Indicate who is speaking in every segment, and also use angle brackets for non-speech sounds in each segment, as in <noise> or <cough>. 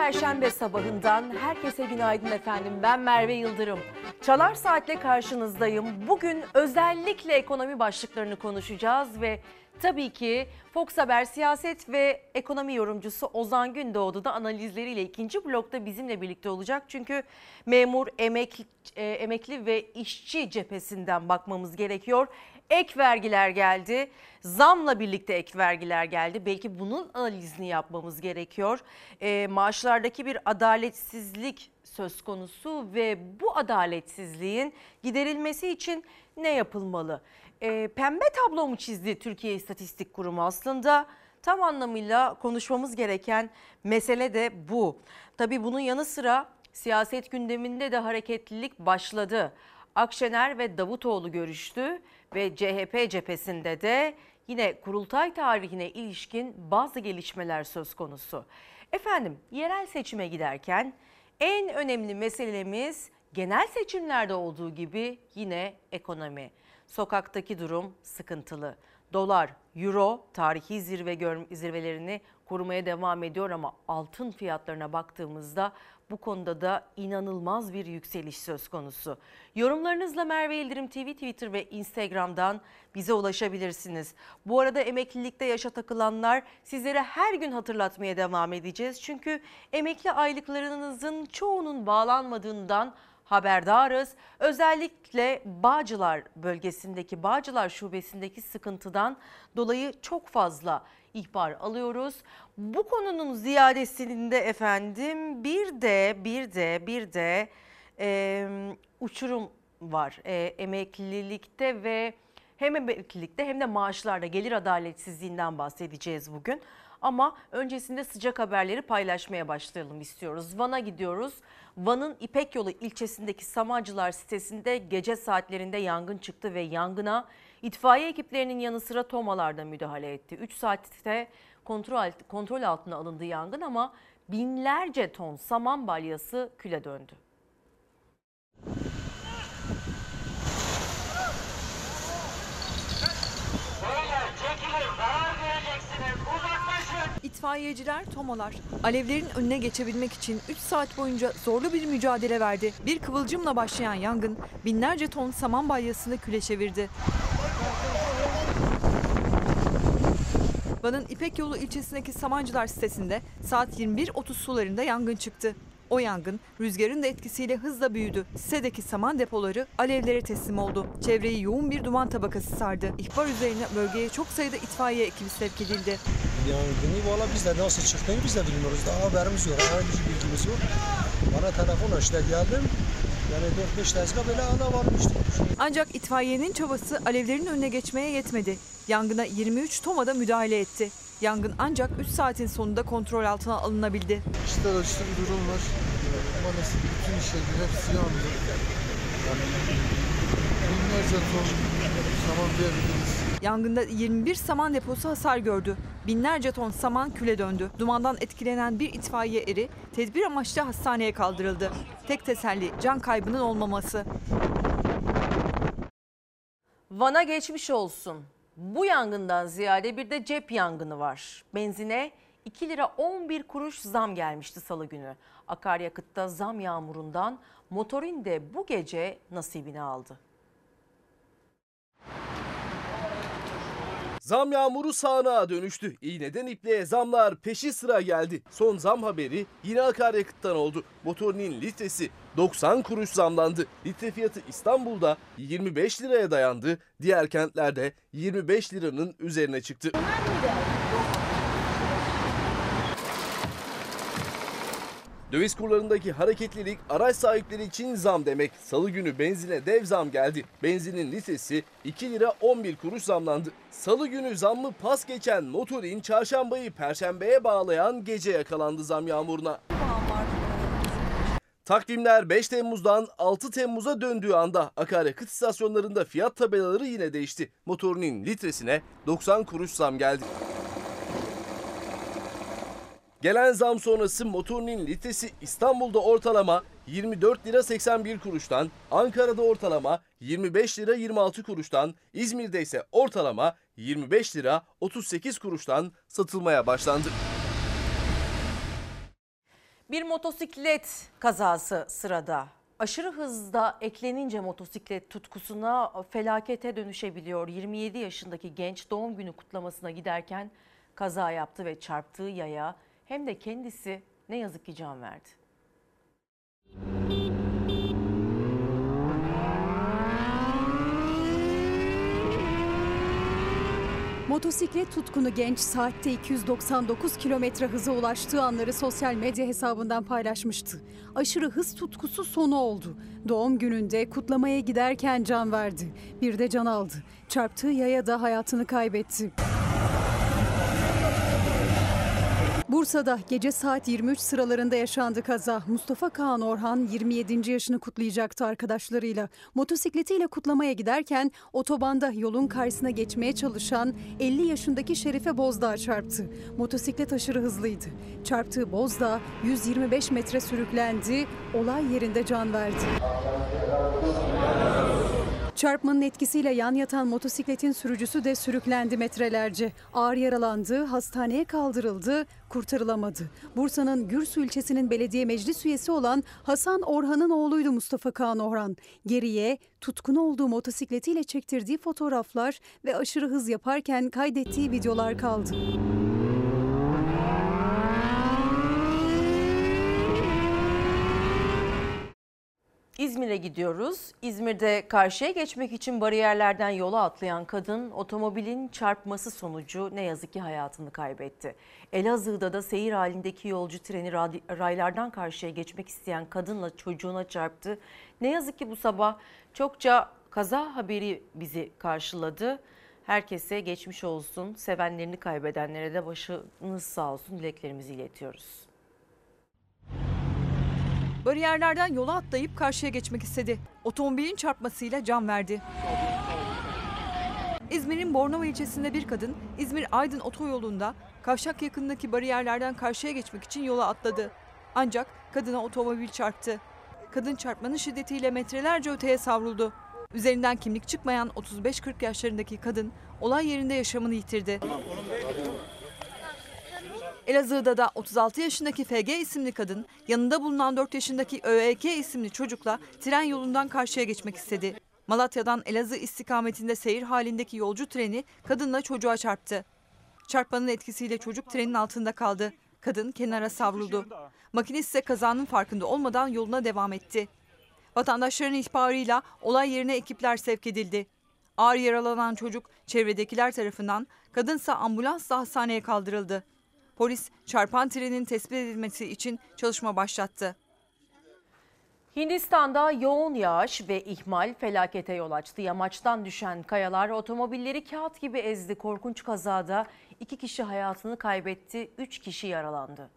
Speaker 1: 6 Temmuz Perşembe sabahından herkese günaydın efendim. Ben Merve Yıldırım. Çalar Saat'le karşınızdayım. Bugün özellikle ekonomi başlıklarını konuşacağız ve tabii ki Fox Haber siyaset ve ekonomi yorumcusu Ozan Gündoğdu da analizleriyle ikinci blokta bizimle birlikte olacak. Çünkü memur, emekli, e, emekli ve işçi cephesinden bakmamız gerekiyor. Ek vergiler geldi. Zamla birlikte ek vergiler geldi. Belki bunun analizini yapmamız gerekiyor. E, maaşlardaki bir adaletsizlik söz konusu ve bu adaletsizliğin giderilmesi için ne yapılmalı? E, pembe tablo mu çizdi Türkiye İstatistik Kurumu aslında? Tam anlamıyla konuşmamız gereken mesele de bu. Tabii bunun yanı sıra siyaset gündeminde de hareketlilik başladı. Akşener ve Davutoğlu görüştü ve CHP cephesinde de yine kurultay tarihine ilişkin bazı gelişmeler söz konusu. Efendim yerel seçime giderken en önemli meselemiz genel seçimlerde olduğu gibi yine ekonomi. Sokaktaki durum sıkıntılı. Dolar, euro tarihi zirve zirvelerini korumaya devam ediyor ama altın fiyatlarına baktığımızda bu konuda da inanılmaz bir yükseliş söz konusu. Yorumlarınızla Merve Yıldırım TV, Twitter ve Instagram'dan bize ulaşabilirsiniz. Bu arada emeklilikte yaşa takılanlar sizlere her gün hatırlatmaya devam edeceğiz. Çünkü emekli aylıklarınızın çoğunun bağlanmadığından haberdarız. Özellikle Bağcılar bölgesindeki Bağcılar şubesindeki sıkıntıdan dolayı çok fazla ihbar alıyoruz. Bu konunun ziyadesinde efendim bir de bir de bir de e, uçurum var. E, emeklilikte ve hem emeklilikte hem de maaşlarda gelir adaletsizliğinden bahsedeceğiz bugün. Ama öncesinde sıcak haberleri paylaşmaya başlayalım istiyoruz. Van'a gidiyoruz. Van'ın İpek Yolu ilçesindeki Samacılar sitesinde gece saatlerinde yangın çıktı ve yangına itfaiye ekiplerinin yanı sıra tomalar da müdahale etti. 3 saatte kontrol, kontrol altına alındı yangın ama binlerce ton saman balyası küle döndü.
Speaker 2: İtfaiyeciler, tomalar alevlerin önüne geçebilmek için 3 saat boyunca zorlu bir mücadele verdi. Bir kıvılcımla başlayan yangın binlerce ton saman balyasını küle çevirdi. Van'ın İpek Yolu ilçesindeki Samancılar sitesinde saat 21.30 sularında yangın çıktı. O yangın rüzgarın da etkisiyle hızla büyüdü. Sitedeki saman depoları alevlere teslim oldu. Çevreyi yoğun bir duman tabakası sardı. İhbar üzerine bölgeye çok sayıda itfaiye ekibi sevk edildi.
Speaker 3: Yangını valla biz de nasıl çıktığını biz de bilmiyoruz. Daha haberimiz yok. Herhangi bir bilgimiz yok. Bana telefon açtı geldim. Yani 4-5 tezgah böyle ana varmıştı.
Speaker 2: Ancak itfaiyenin çabası alevlerin önüne geçmeye yetmedi. Yangına 23 tomada müdahale etti. Yangın ancak 3 saatin sonunda kontrol altına alınabildi.
Speaker 4: İşte acısı bir durum var. Maalesef bütün işler hepsi yandı. Yani binlerce ton saman diyebiliriz.
Speaker 2: Yangında 21 saman deposu hasar gördü. Binlerce ton saman küle döndü. Dumandan etkilenen bir itfaiye eri tedbir amaçlı hastaneye kaldırıldı. Tek teselli can kaybının olmaması.
Speaker 1: Van'a geçmiş olsun. Bu yangından ziyade bir de cep yangını var. Benzine 2 lira 11 kuruş zam gelmişti salı günü. Akaryakıtta zam yağmurundan motorin de bu gece nasibini aldı.
Speaker 5: Zam yağmuru sağanağa dönüştü. İğneden ipliğe zamlar peşi sıra geldi. Son zam haberi yine akaryakıttan oldu. Motorinin litresi 90 kuruş zamlandı. Litre fiyatı İstanbul'da 25 liraya dayandı. Diğer kentlerde 25 liranın üzerine çıktı. Döviz kurlarındaki hareketlilik araç sahipleri için zam demek. Salı günü benzine dev zam geldi. Benzinin litresi 2 lira 11 kuruş zamlandı. Salı günü zammı pas geçen motorin çarşambayı perşembeye bağlayan gece yakalandı zam yağmuruna. Takvimler 5 Temmuz'dan 6 Temmuz'a döndüğü anda akaryakıt istasyonlarında fiyat tabelaları yine değişti. Motorinin litresine 90 kuruş zam geldi. Gelen zam sonrası motorinin litresi İstanbul'da ortalama 24 lira 81 kuruştan, Ankara'da ortalama 25 lira 26 kuruştan, İzmir'de ise ortalama 25 lira 38 kuruştan satılmaya başlandı.
Speaker 1: Bir motosiklet kazası sırada. Aşırı hızda eklenince motosiklet tutkusuna felakete dönüşebiliyor. 27 yaşındaki genç doğum günü kutlamasına giderken kaza yaptı ve çarptığı yaya hem de kendisi ne yazık ki can verdi.
Speaker 6: Motosiklet tutkunu genç saatte 299 kilometre hıza ulaştığı anları sosyal medya hesabından paylaşmıştı. Aşırı hız tutkusu sonu oldu. Doğum gününde kutlamaya giderken can verdi. Bir de can aldı. Çarptığı yaya da hayatını kaybetti. Bursa'da gece saat 23 sıralarında yaşandı kaza. Mustafa Kaan Orhan 27. yaşını kutlayacaktı arkadaşlarıyla. Motosikletiyle kutlamaya giderken otobanda yolun karşısına geçmeye çalışan 50 yaşındaki Şerife Bozdağ çarptı. Motosiklet aşırı hızlıydı. Çarptığı Bozdağ 125 metre sürüklendi, olay yerinde can verdi. Çarpmanın etkisiyle yan yatan motosikletin sürücüsü de sürüklendi metrelerce. Ağır yaralandı, hastaneye kaldırıldı, kurtarılamadı. Bursa'nın Gürsü ilçesinin belediye meclis üyesi olan Hasan Orhan'ın oğluydu Mustafa Kaan Orhan. Geriye tutkunu olduğu motosikletiyle çektirdiği fotoğraflar ve aşırı hız yaparken kaydettiği videolar kaldı.
Speaker 1: İzmir'e gidiyoruz. İzmir'de karşıya geçmek için bariyerlerden yola atlayan kadın otomobilin çarpması sonucu ne yazık ki hayatını kaybetti. Elazığ'da da seyir halindeki yolcu treni raylardan karşıya geçmek isteyen kadınla çocuğuna çarptı. Ne yazık ki bu sabah çokça kaza haberi bizi karşıladı. Herkese geçmiş olsun, sevenlerini kaybedenlere de başınız sağ olsun dileklerimizi iletiyoruz.
Speaker 2: Bariyerlerden yola atlayıp karşıya geçmek istedi. Otomobilin çarpmasıyla can verdi. İzmir'in Bornova ilçesinde bir kadın İzmir-Aydın otoyolunda kavşak yakınındaki bariyerlerden karşıya geçmek için yola atladı. Ancak kadına otomobil çarptı. Kadın çarpmanın şiddetiyle metrelerce öteye savruldu. Üzerinden kimlik çıkmayan 35-40 yaşlarındaki kadın olay yerinde yaşamını yitirdi. Elazığ'da da 36 yaşındaki FG isimli kadın yanında bulunan 4 yaşındaki ÖEK isimli çocukla tren yolundan karşıya geçmek istedi. Malatya'dan Elazığ istikametinde seyir halindeki yolcu treni kadınla çocuğa çarptı. Çarpmanın etkisiyle çocuk trenin altında kaldı. Kadın kenara savruldu. Makinist ise kazanın farkında olmadan yoluna devam etti. Vatandaşların ihbarıyla olay yerine ekipler sevk edildi. Ağır yaralanan çocuk çevredekiler tarafından, kadınsa ambulansla hastaneye kaldırıldı. Polis çarpan trenin tespit edilmesi için çalışma başlattı.
Speaker 1: Hindistan'da yoğun yağış ve ihmal felakete yol açtı. Yamaçtan düşen kayalar otomobilleri kağıt gibi ezdi. Korkunç kazada iki kişi hayatını kaybetti, üç kişi yaralandı.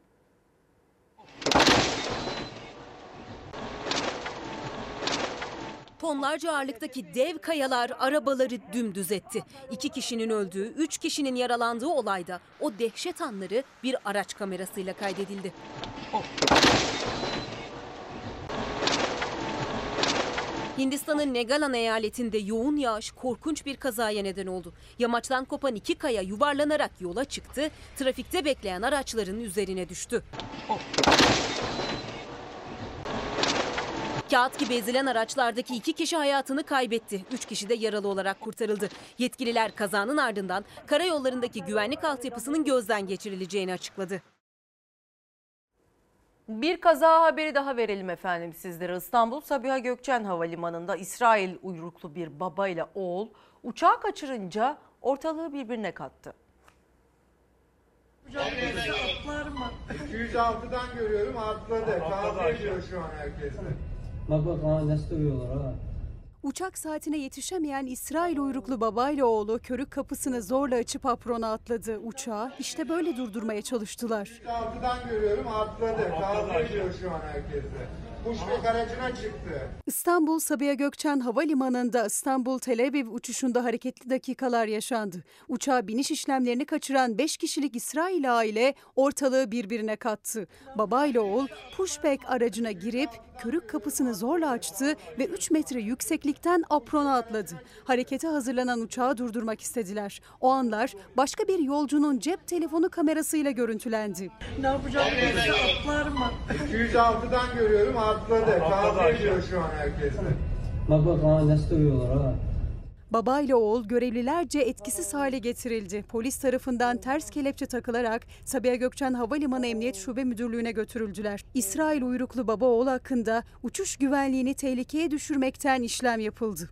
Speaker 7: Tonlarca ağırlıktaki dev kayalar arabaları dümdüz etti. İki kişinin öldüğü, üç kişinin yaralandığı olayda o dehşet anları bir araç kamerasıyla kaydedildi. Hindistan'ın Nagaland eyaletinde yoğun yağış korkunç bir kazaya neden oldu. Yamaçtan kopan iki kaya yuvarlanarak yola çıktı, trafikte bekleyen araçların üzerine düştü. Kağıt gibi ezilen araçlardaki iki kişi hayatını kaybetti. Üç kişi de yaralı olarak kurtarıldı. Yetkililer kazanın ardından karayollarındaki güvenlik altyapısının gözden geçirileceğini açıkladı.
Speaker 1: Bir kaza haberi daha verelim efendim sizlere. İstanbul Sabiha Gökçen Havalimanı'nda İsrail uyruklu bir baba ile oğul uçağı kaçırınca ortalığı birbirine kattı.
Speaker 8: 206'dan görüyorum atladı. Kavga ediyor şu an herkesle.
Speaker 9: Bak bak ha nasıl duruyorlar ha.
Speaker 6: Uçak saatine yetişemeyen İsrail uyruklu babayla oğlu körük kapısını zorla açıp aprona atladı. Uçağı işte böyle durdurmaya çalıştılar.
Speaker 8: 206'dan görüyorum atladı. Kavga ediyor şu an herkesle. pushback aracına çıktı.
Speaker 10: İstanbul Sabiha Gökçen Havalimanı'nda İstanbul Tel Aviv uçuşunda hareketli dakikalar yaşandı. Uçağa biniş işlemlerini kaçıran 5 kişilik İsrail aile ortalığı birbirine kattı. Baba ile oğul pushback aracına girip körük kapısını zorla açtı ve 3 metre yükseklikten aprona atladı. Harekete hazırlanan uçağı durdurmak istediler. O anlar başka bir yolcunun cep telefonu kamerasıyla görüntülendi.
Speaker 8: 206'dan görüyorum atladı. Kavga ediyor şu an herkesle.
Speaker 11: Bak bak ha nasıl dövüyorlar ha.
Speaker 10: Baba ile oğul görevlilerce etkisiz hale getirildi. Polis tarafından ters kelepçe takılarak Sabiha Gökçen Havalimanı Emniyet Şube Müdürlüğü'ne götürüldüler. İsrail uyruklu baba oğul hakkında uçuş güvenliğini tehlikeye düşürmekten işlem yapıldı.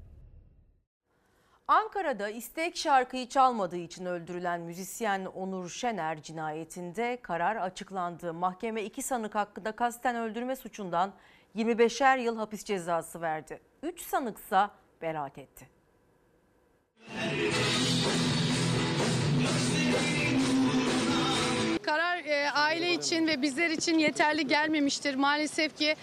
Speaker 1: Ankara'da istek şarkıyı çalmadığı için öldürülen müzisyen Onur Şener cinayetinde karar açıklandı. Mahkeme iki sanık hakkında kasten öldürme suçundan 25'er yıl hapis cezası verdi. 3 sanıksa beraat etti. Let's see.
Speaker 12: Karar e, aile için ve bizler için yeterli gelmemiştir. Maalesef ki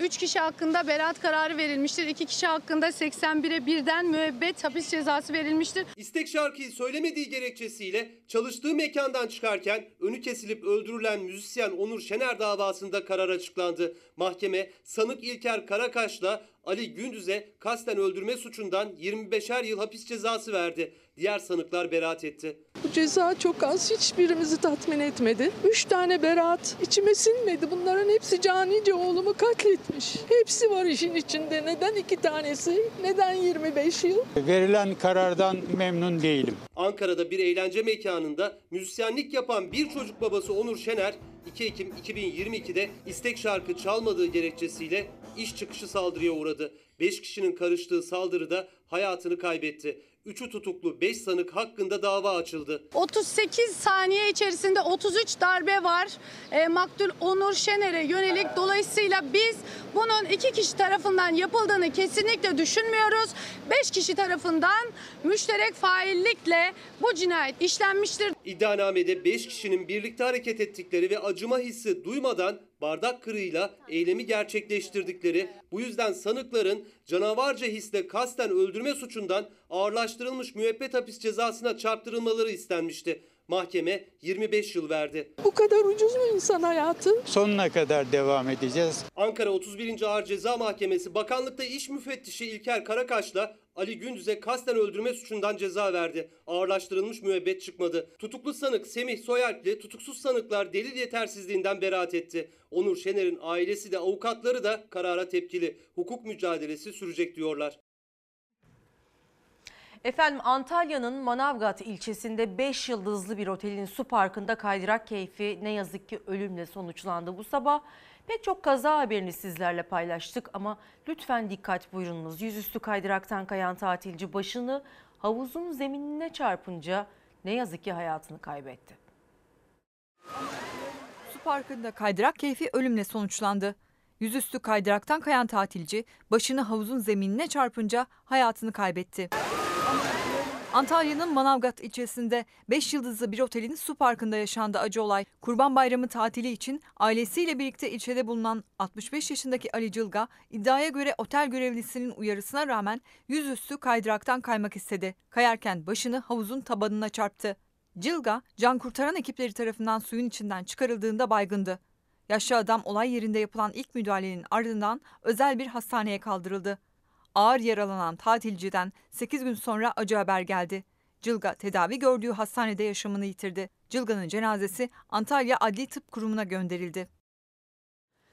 Speaker 12: 3 kişi hakkında beraat kararı verilmiştir. 2 kişi hakkında 81'e birden müebbet hapis cezası verilmiştir.
Speaker 13: İstek şarkıyı söylemediği gerekçesiyle çalıştığı mekandan çıkarken önü kesilip öldürülen müzisyen Onur Şener davasında karar açıklandı. Mahkeme sanık İlker Karakaş'la Ali Gündüz'e kasten öldürme suçundan 25'er yıl hapis cezası verdi. Diğer sanıklar beraat etti.
Speaker 14: Bu ceza çok az, hiçbirimizi tatmin etmedi. Üç tane beraat içime sinmedi. Bunların hepsi canice oğlumu katletmiş. Hepsi var işin içinde. Neden iki tanesi? Neden 25 yıl?
Speaker 15: Verilen karardan memnun değilim.
Speaker 13: Ankara'da bir eğlence mekanında müzisyenlik yapan bir çocuk babası Onur Şener 2 Ekim 2022'de istek şarkı çalmadığı gerekçesiyle iş çıkışı saldırıya uğradı. 5 kişinin karıştığı saldırıda hayatını kaybetti. Üçü tutuklu 5 sanık hakkında dava açıldı.
Speaker 12: 38 saniye içerisinde 33 darbe var. E, maktul Onur Şener'e yönelik. Dolayısıyla biz bunun iki kişi tarafından yapıldığını kesinlikle düşünmüyoruz. 5 kişi tarafından müşterek faillikle bu cinayet işlenmiştir.
Speaker 13: İddianamede 5 kişinin birlikte hareket ettikleri ve acıma hissi duymadan bardak kırığıyla eylemi gerçekleştirdikleri, bu yüzden sanıkların canavarca hisle kasten öldürme suçundan ağırlaştırılmış müebbet hapis cezasına çarptırılmaları istenmişti. Mahkeme 25 yıl verdi.
Speaker 14: Bu kadar ucuz mu insan hayatı?
Speaker 15: Sonuna kadar devam edeceğiz.
Speaker 13: Ankara 31. Ağır Ceza Mahkemesi bakanlıkta iş müfettişi İlker Karakaş'la Ali Gündüz'e kasten öldürme suçundan ceza verdi. Ağırlaştırılmış müebbet çıkmadı. Tutuklu sanık Semih Soyalp'le tutuksuz sanıklar delil yetersizliğinden beraat etti. Onur Şener'in ailesi de avukatları da karara tepkili. Hukuk mücadelesi sürecek diyorlar.
Speaker 1: Efendim Antalya'nın Manavgat ilçesinde 5 yıldızlı bir otelin su parkında kaydırak keyfi ne yazık ki ölümle sonuçlandı. Bu sabah pek çok kaza haberini sizlerle paylaştık ama lütfen dikkat buyurunuz. Yüzüstü kaydıraktan kayan tatilci başını havuzun zeminine çarpınca ne yazık ki hayatını kaybetti.
Speaker 2: Su parkında kaydırak keyfi ölümle sonuçlandı. Yüzüstü kaydıraktan kayan tatilci başını havuzun zeminine çarpınca hayatını kaybetti. Antalya'nın Manavgat ilçesinde 5 yıldızlı bir otelin su parkında yaşandı acı olay. Kurban Bayramı tatili için ailesiyle birlikte ilçede bulunan 65 yaşındaki Ali Cılga iddiaya göre otel görevlisinin uyarısına rağmen yüzüstü kaydıraktan kaymak istedi. Kayarken başını havuzun tabanına çarptı. Cılga, can kurtaran ekipleri tarafından suyun içinden çıkarıldığında baygındı. Yaşlı adam olay yerinde yapılan ilk müdahalenin ardından özel bir hastaneye kaldırıldı. Ağır yaralanan tatilciden 8 gün sonra acı haber geldi. Cılga tedavi gördüğü hastanede yaşamını yitirdi. Cılga'nın cenazesi Antalya Adli Tıp Kurumu'na gönderildi.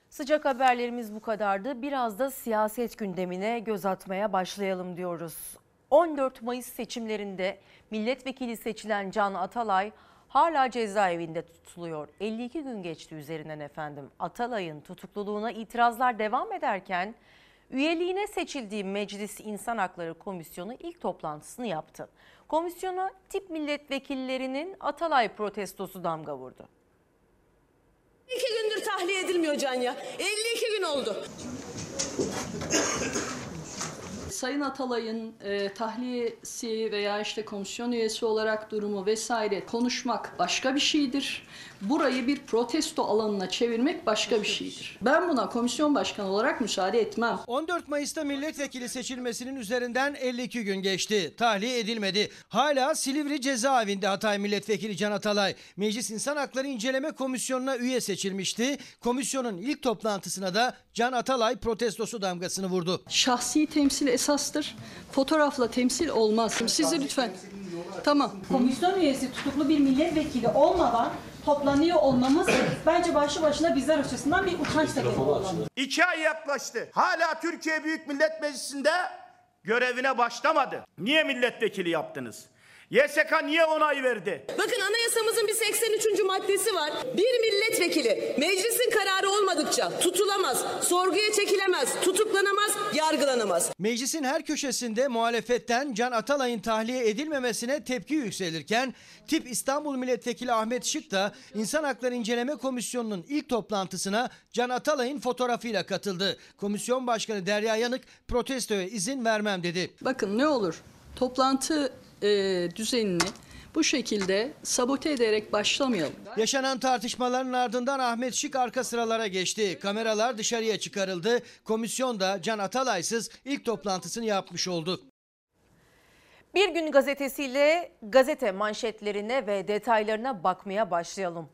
Speaker 1: Sıcak haberlerimiz bu kadardı. Biraz da siyaset gündemine göz atmaya başlayalım diyoruz. 14 Mayıs seçimlerinde milletvekili seçilen Can Atalay hala cezaevinde tutuluyor. 52 gün geçti üzerinden efendim. Atalay'ın tutukluluğuna itirazlar devam ederken üyeliğine seçildiği Meclis İnsan Hakları Komisyonu ilk toplantısını yaptı. Komisyona tip milletvekillerinin Atalay protestosu damga vurdu.
Speaker 16: 52 gündür tahliye edilmiyor Can ya. 52 gün oldu.
Speaker 17: Sayın Atalay'ın e, tahliyesi veya işte komisyon üyesi olarak durumu vesaire konuşmak başka bir şeydir. Burayı bir protesto alanına çevirmek başka bir şeydir. Ben buna komisyon başkanı olarak müsaade etmem.
Speaker 9: 14 Mayıs'ta milletvekili seçilmesinin üzerinden 52 gün geçti. Tahliye edilmedi. Hala Silivri cezaevinde Hatay Milletvekili Can Atalay. Meclis İnsan Hakları İnceleme Komisyonu'na üye seçilmişti. Komisyonun ilk toplantısına da Can Atalay protestosu damgasını vurdu.
Speaker 17: Şahsi temsil esastır. Fotoğrafla temsil olmaz. Sizi lütfen. Tamam.
Speaker 18: Komisyon üyesi tutuklu bir milletvekili olmadan toplanıyor olmamız bence başlı başına bizler açısından bir utanç sebebi.
Speaker 19: İki ay yaklaştı. Hala Türkiye Büyük Millet Meclisi'nde görevine başlamadı. Niye milletvekili yaptınız? YSK niye onay verdi?
Speaker 16: Bakın anayasamızın bir 83. maddesi var. Bir milletvekili meclisin kararı olmadıkça tutulamaz, sorguya çekilemez, tutuklanamaz, yargılanamaz.
Speaker 9: Meclisin her köşesinde muhalefetten Can Atalay'ın tahliye edilmemesine tepki yükselirken Tip İstanbul Milletvekili Ahmet Şık da İnsan Hakları İnceleme Komisyonu'nun ilk toplantısına Can Atalay'ın fotoğrafıyla katıldı. Komisyon Başkanı Derya Yanık protestoya izin vermem dedi.
Speaker 17: Bakın ne olur toplantı e, düzenini bu şekilde sabote ederek başlamayalım.
Speaker 9: Yaşanan tartışmaların ardından Ahmet Şık arka sıralara geçti. Kameralar dışarıya çıkarıldı. Komisyon da Can Atalaysız ilk toplantısını yapmış oldu.
Speaker 1: Bir gün gazetesiyle gazete manşetlerine ve detaylarına bakmaya başlayalım.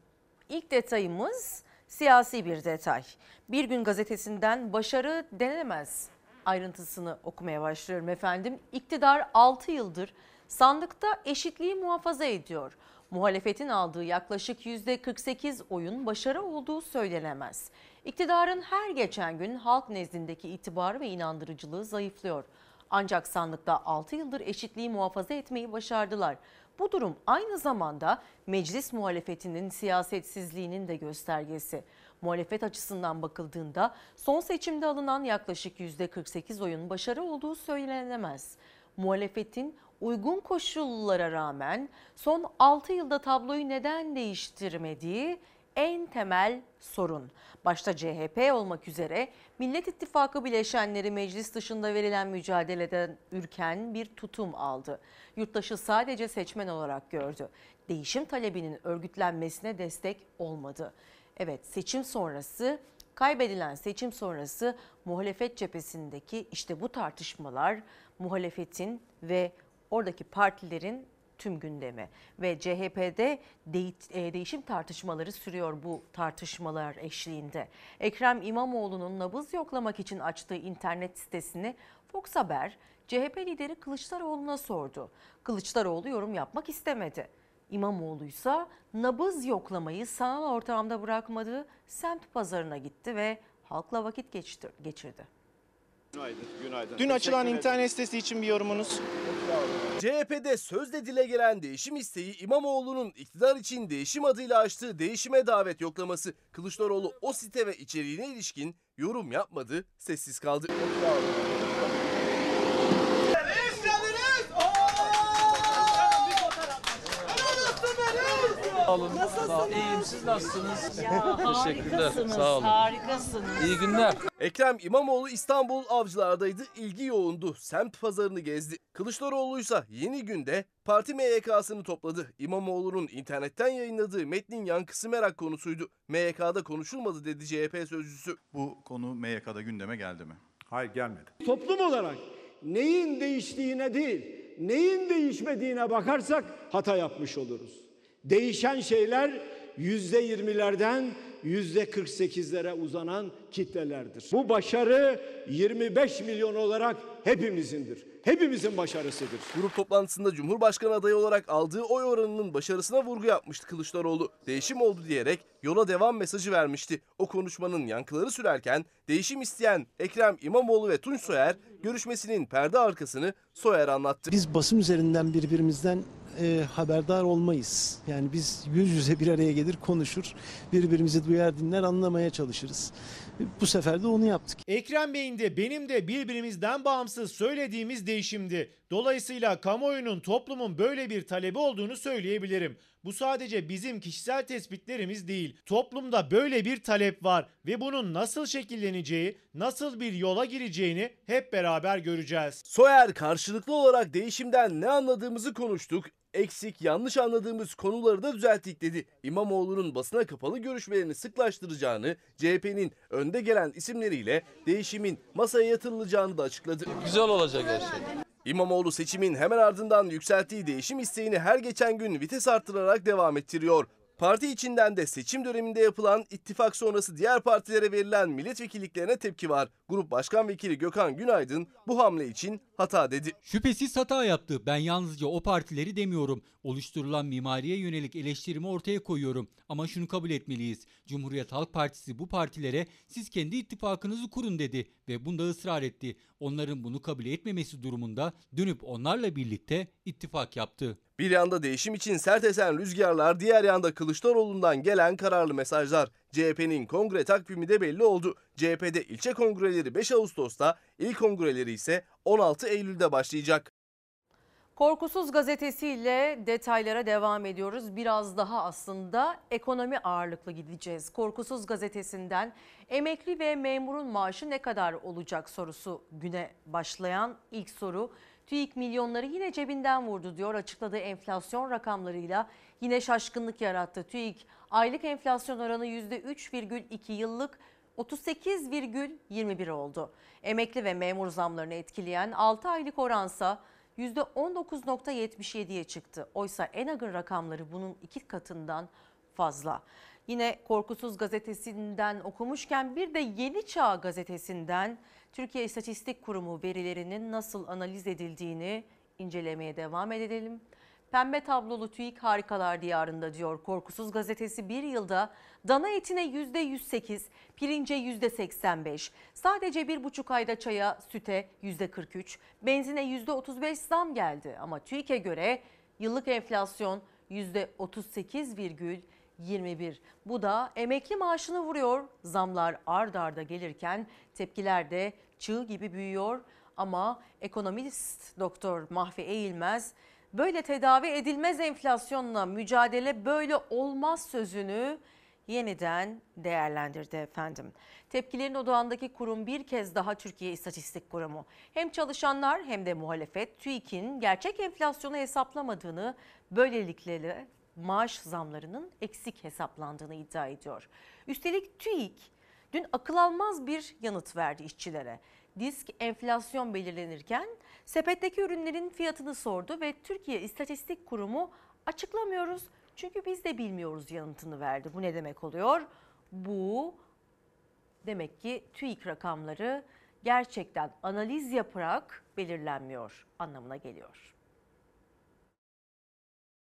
Speaker 1: İlk detayımız siyasi bir detay. Bir gün gazetesinden başarı denemez ayrıntısını okumaya başlıyorum efendim. İktidar 6 yıldır sandıkta eşitliği muhafaza ediyor. Muhalefetin aldığı yaklaşık %48 oyun başarı olduğu söylenemez. İktidarın her geçen gün halk nezdindeki itibarı ve inandırıcılığı zayıflıyor. Ancak sandıkta 6 yıldır eşitliği muhafaza etmeyi başardılar. Bu durum aynı zamanda meclis muhalefetinin siyasetsizliğinin de göstergesi. Muhalefet açısından bakıldığında son seçimde alınan yaklaşık %48 oyun başarı olduğu söylenemez. Muhalefetin uygun koşullara rağmen son 6 yılda tabloyu neden değiştirmediği en temel sorun. Başta CHP olmak üzere Millet İttifakı bileşenleri meclis dışında verilen mücadeleden ürken bir tutum aldı. Yurttaşı sadece seçmen olarak gördü. Değişim talebinin örgütlenmesine destek olmadı. Evet seçim sonrası kaybedilen seçim sonrası muhalefet cephesindeki işte bu tartışmalar muhalefetin ve oradaki partilerin tüm gündemi ve CHP'de de, e, değişim tartışmaları sürüyor bu tartışmalar eşliğinde. Ekrem İmamoğlu'nun nabız yoklamak için açtığı internet sitesini Fox Haber CHP lideri Kılıçdaroğlu'na sordu. Kılıçdaroğlu yorum yapmak istemedi. İmamoğlu ise nabız yoklamayı sanal ortamda bırakmadı, semt pazarına gitti ve halkla vakit geçti, geçirdi.
Speaker 20: Günaydın, günaydın. Dün açılan internet sitesi için bir yorumunuz?
Speaker 5: CHP'de sözde dile gelen değişim isteği İmamoğlu'nun iktidar için değişim adıyla açtığı değişime davet yoklaması. Kılıçdaroğlu o site ve içeriğine ilişkin yorum yapmadı, sessiz kaldı.
Speaker 21: Sağ olun. Sağ olun. İyiyim siz nasılsınız?
Speaker 1: Ya, <laughs>
Speaker 21: Teşekkürler. Sağ olun.
Speaker 1: harikasınız.
Speaker 21: İyi günler.
Speaker 5: Ekrem İmamoğlu İstanbul Avcılar'daydı. İlgi yoğundu. Semt pazarını gezdi. Kılıçdaroğlu ise yeni günde parti MYK'sını topladı. İmamoğlu'nun internetten yayınladığı metnin yankısı merak konusuydu. MYK'da konuşulmadı dedi CHP sözcüsü.
Speaker 22: Bu konu MYK'da gündeme geldi mi?
Speaker 23: Hayır gelmedi. Toplum olarak neyin değiştiğine değil, neyin değişmediğine bakarsak hata yapmış oluruz. Değişen şeyler yüzde yirmilerden yüzde 48'lere uzanan kitlelerdir. Bu başarı 25 milyon olarak hepimizindir. Hepimizin başarısıdır.
Speaker 5: Grup toplantısında Cumhurbaşkanı adayı olarak aldığı oy oranının başarısına vurgu yapmıştı Kılıçdaroğlu. Değişim oldu diyerek yola devam mesajı vermişti. O konuşmanın yankıları sürerken değişim isteyen Ekrem İmamoğlu ve Tunç Soyer görüşmesinin perde arkasını Soyer anlattı.
Speaker 24: Biz basın üzerinden birbirimizden e, haberdar olmayız. Yani biz yüz yüze bir araya gelir konuşur, birbirimizi duyar dinler anlamaya çalışırız. Bu sefer de onu yaptık.
Speaker 25: Ekrem Bey'in de benim de birbirimizden bağımsız söylediğimiz değişimdi.
Speaker 26: Dolayısıyla kamuoyunun toplumun böyle bir talebi olduğunu söyleyebilirim. Bu sadece bizim kişisel tespitlerimiz değil. Toplumda böyle bir talep var ve bunun nasıl şekilleneceği, nasıl bir yola gireceğini hep beraber göreceğiz.
Speaker 5: Soyer karşılıklı olarak değişimden ne anladığımızı konuştuk. Eksik, yanlış anladığımız konuları da düzelttik dedi. İmamoğlu'nun basına kapalı görüşmelerini sıklaştıracağını, CHP'nin önde gelen isimleriyle değişimin masaya yatırılacağını da açıkladı.
Speaker 21: Güzel olacak her şey.
Speaker 5: İmamoğlu seçimin hemen ardından yükselttiği değişim isteğini her geçen gün vites arttırarak devam ettiriyor. Parti içinden de seçim döneminde yapılan ittifak sonrası diğer partilere verilen milletvekilliklerine tepki var. Grup Başkan Vekili Gökhan Günaydın bu hamle için hata dedi.
Speaker 27: Şüphesiz hata yaptı. Ben yalnızca o partileri demiyorum. Oluşturulan mimariye yönelik eleştirimi ortaya koyuyorum. Ama şunu kabul etmeliyiz. Cumhuriyet Halk Partisi bu partilere siz kendi ittifakınızı kurun dedi ve bunda ısrar etti. Onların bunu kabul etmemesi durumunda dönüp onlarla birlikte ittifak yaptı.
Speaker 5: Bir yanda değişim için sert esen rüzgarlar, diğer yanda Kılıçdaroğlu'ndan gelen kararlı mesajlar. CHP'nin kongre takvimi de belli oldu. CHP'de ilçe kongreleri 5 Ağustos'ta, il kongreleri ise 16 Eylül'de başlayacak.
Speaker 1: Korkusuz gazetesiyle detaylara devam ediyoruz. Biraz daha aslında ekonomi ağırlıklı gideceğiz. Korkusuz gazetesinden emekli ve memurun maaşı ne kadar olacak sorusu güne başlayan ilk soru. TÜİK milyonları yine cebinden vurdu diyor açıkladığı enflasyon rakamlarıyla yine şaşkınlık yarattı. TÜİK aylık enflasyon oranı %3,2 yıllık 38,21 oldu. Emekli ve memur zamlarını etkileyen 6 aylık oransa %19.77'ye çıktı. Oysa Enag'ın rakamları bunun iki katından fazla. Yine Korkusuz gazetesinden okumuşken bir de Yeni Çağ gazetesinden Türkiye İstatistik Kurumu verilerinin nasıl analiz edildiğini incelemeye devam edelim. Pembe tablolu TÜİK harikalar diyarında diyor Korkusuz gazetesi bir yılda dana etine %108, pirince %85, sadece bir buçuk ayda çaya, süte %43, benzine %35 zam geldi. Ama TÜİK'e göre yıllık enflasyon %38,21. Bu da emekli maaşını vuruyor. Zamlar ard arda gelirken tepkiler de çığ gibi büyüyor. Ama ekonomist doktor Mahfi Eğilmez böyle tedavi edilmez enflasyonla mücadele böyle olmaz sözünü yeniden değerlendirdi efendim. Tepkilerin odağındaki kurum bir kez daha Türkiye İstatistik Kurumu. Hem çalışanlar hem de muhalefet TÜİK'in gerçek enflasyonu hesaplamadığını böylelikle de maaş zamlarının eksik hesaplandığını iddia ediyor. Üstelik TÜİK dün akıl almaz bir yanıt verdi işçilere. Disk enflasyon belirlenirken sepetteki ürünlerin fiyatını sordu ve Türkiye İstatistik Kurumu açıklamıyoruz çünkü biz de bilmiyoruz yanıtını verdi. Bu ne demek oluyor? Bu demek ki TÜİK rakamları gerçekten analiz yaparak belirlenmiyor anlamına geliyor.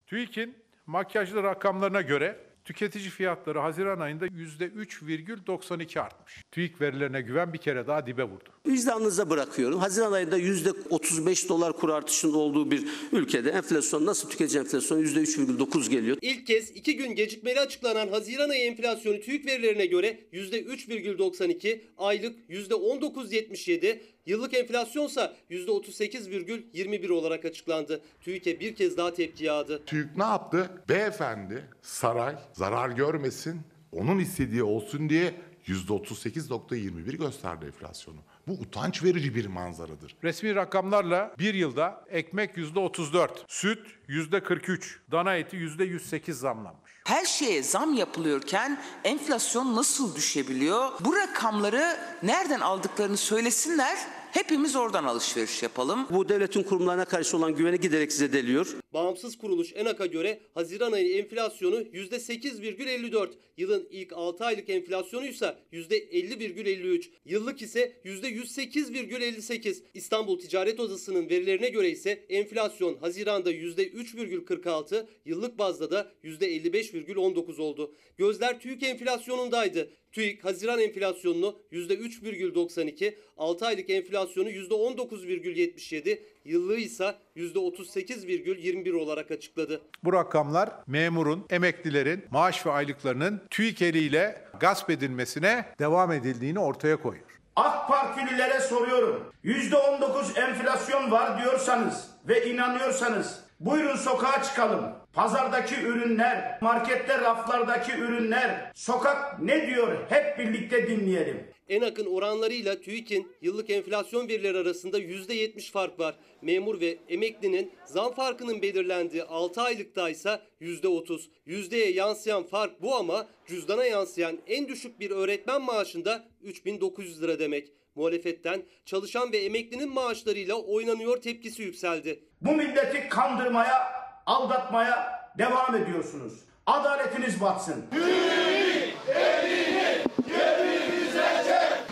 Speaker 28: TÜİK'in makyajlı rakamlarına göre tüketici fiyatları Haziran ayında %3,92 artmış. TÜİK verilerine güven bir kere daha dibe vurdu.
Speaker 29: Vicdanınıza bırakıyorum. Haziran ayında %35 dolar kur artışının olduğu bir ülkede enflasyon nasıl tüketici enflasyonu %3,9 geliyor.
Speaker 13: İlk kez iki gün gecikmeli açıklanan Haziran ayı enflasyonu TÜİK verilerine göre %3,92, aylık %19,77, yıllık enflasyonsa %38,21 olarak açıklandı. TÜİK'e bir kez daha tepki yağdı.
Speaker 25: TÜİK ne yaptı? Beyefendi saray zarar görmesin, onun istediği olsun diye %38.21 gösterdi enflasyonu. Bu utanç verici bir manzaradır.
Speaker 28: Resmi rakamlarla bir yılda ekmek %34, süt %43, dana eti %108 zamlanmış.
Speaker 30: Her şeye zam yapılıyorken enflasyon nasıl düşebiliyor? Bu rakamları nereden aldıklarını söylesinler. Hepimiz oradan alışveriş yapalım.
Speaker 29: Bu devletin kurumlarına karşı olan güveni giderek zedeliyor.
Speaker 13: Bağımsız kuruluş ENAK'a göre Haziran ayı enflasyonu %8,54, yılın ilk 6 aylık enflasyonu ise %50,53, yıllık ise %108,58. İstanbul Ticaret Odası'nın verilerine göre ise enflasyon Haziran'da %3,46, yıllık bazda da %55,19 oldu. Gözler TÜİK enflasyonundaydı. TÜİK Haziran enflasyonunu %3,92, 6 aylık enflasyonu %19,77, yıllığı ise %38,21 olarak açıkladı.
Speaker 28: Bu rakamlar memurun, emeklilerin maaş ve aylıklarının TÜİK eliyle gasp edilmesine devam edildiğini ortaya koyuyor.
Speaker 19: AK Partililere soruyorum. %19 enflasyon var diyorsanız ve inanıyorsanız buyurun sokağa çıkalım. Pazardaki ürünler, markette raflardaki ürünler, sokak ne diyor hep birlikte dinleyelim.
Speaker 13: En akın oranlarıyla TÜİK'in yıllık enflasyon verileri arasında %70 fark var. Memur ve emeklinin zam farkının belirlendiği 6 aylıkta ise %30. Yüzdeye yansıyan fark bu ama cüzdana yansıyan en düşük bir öğretmen maaşında 3900 lira demek. Muhalefetten çalışan ve emeklinin maaşlarıyla oynanıyor tepkisi yükseldi.
Speaker 19: Bu milleti kandırmaya, aldatmaya devam ediyorsunuz. Adaletiniz batsın.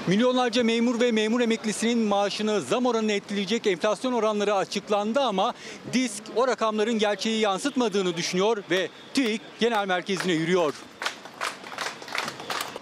Speaker 27: Milyonlarca memur ve memur emeklisinin maaşını zam oranını etkileyecek enflasyon oranları açıklandı ama DİSK o rakamların gerçeği yansıtmadığını düşünüyor ve TÜİK Genel Merkezi'ne yürüyor.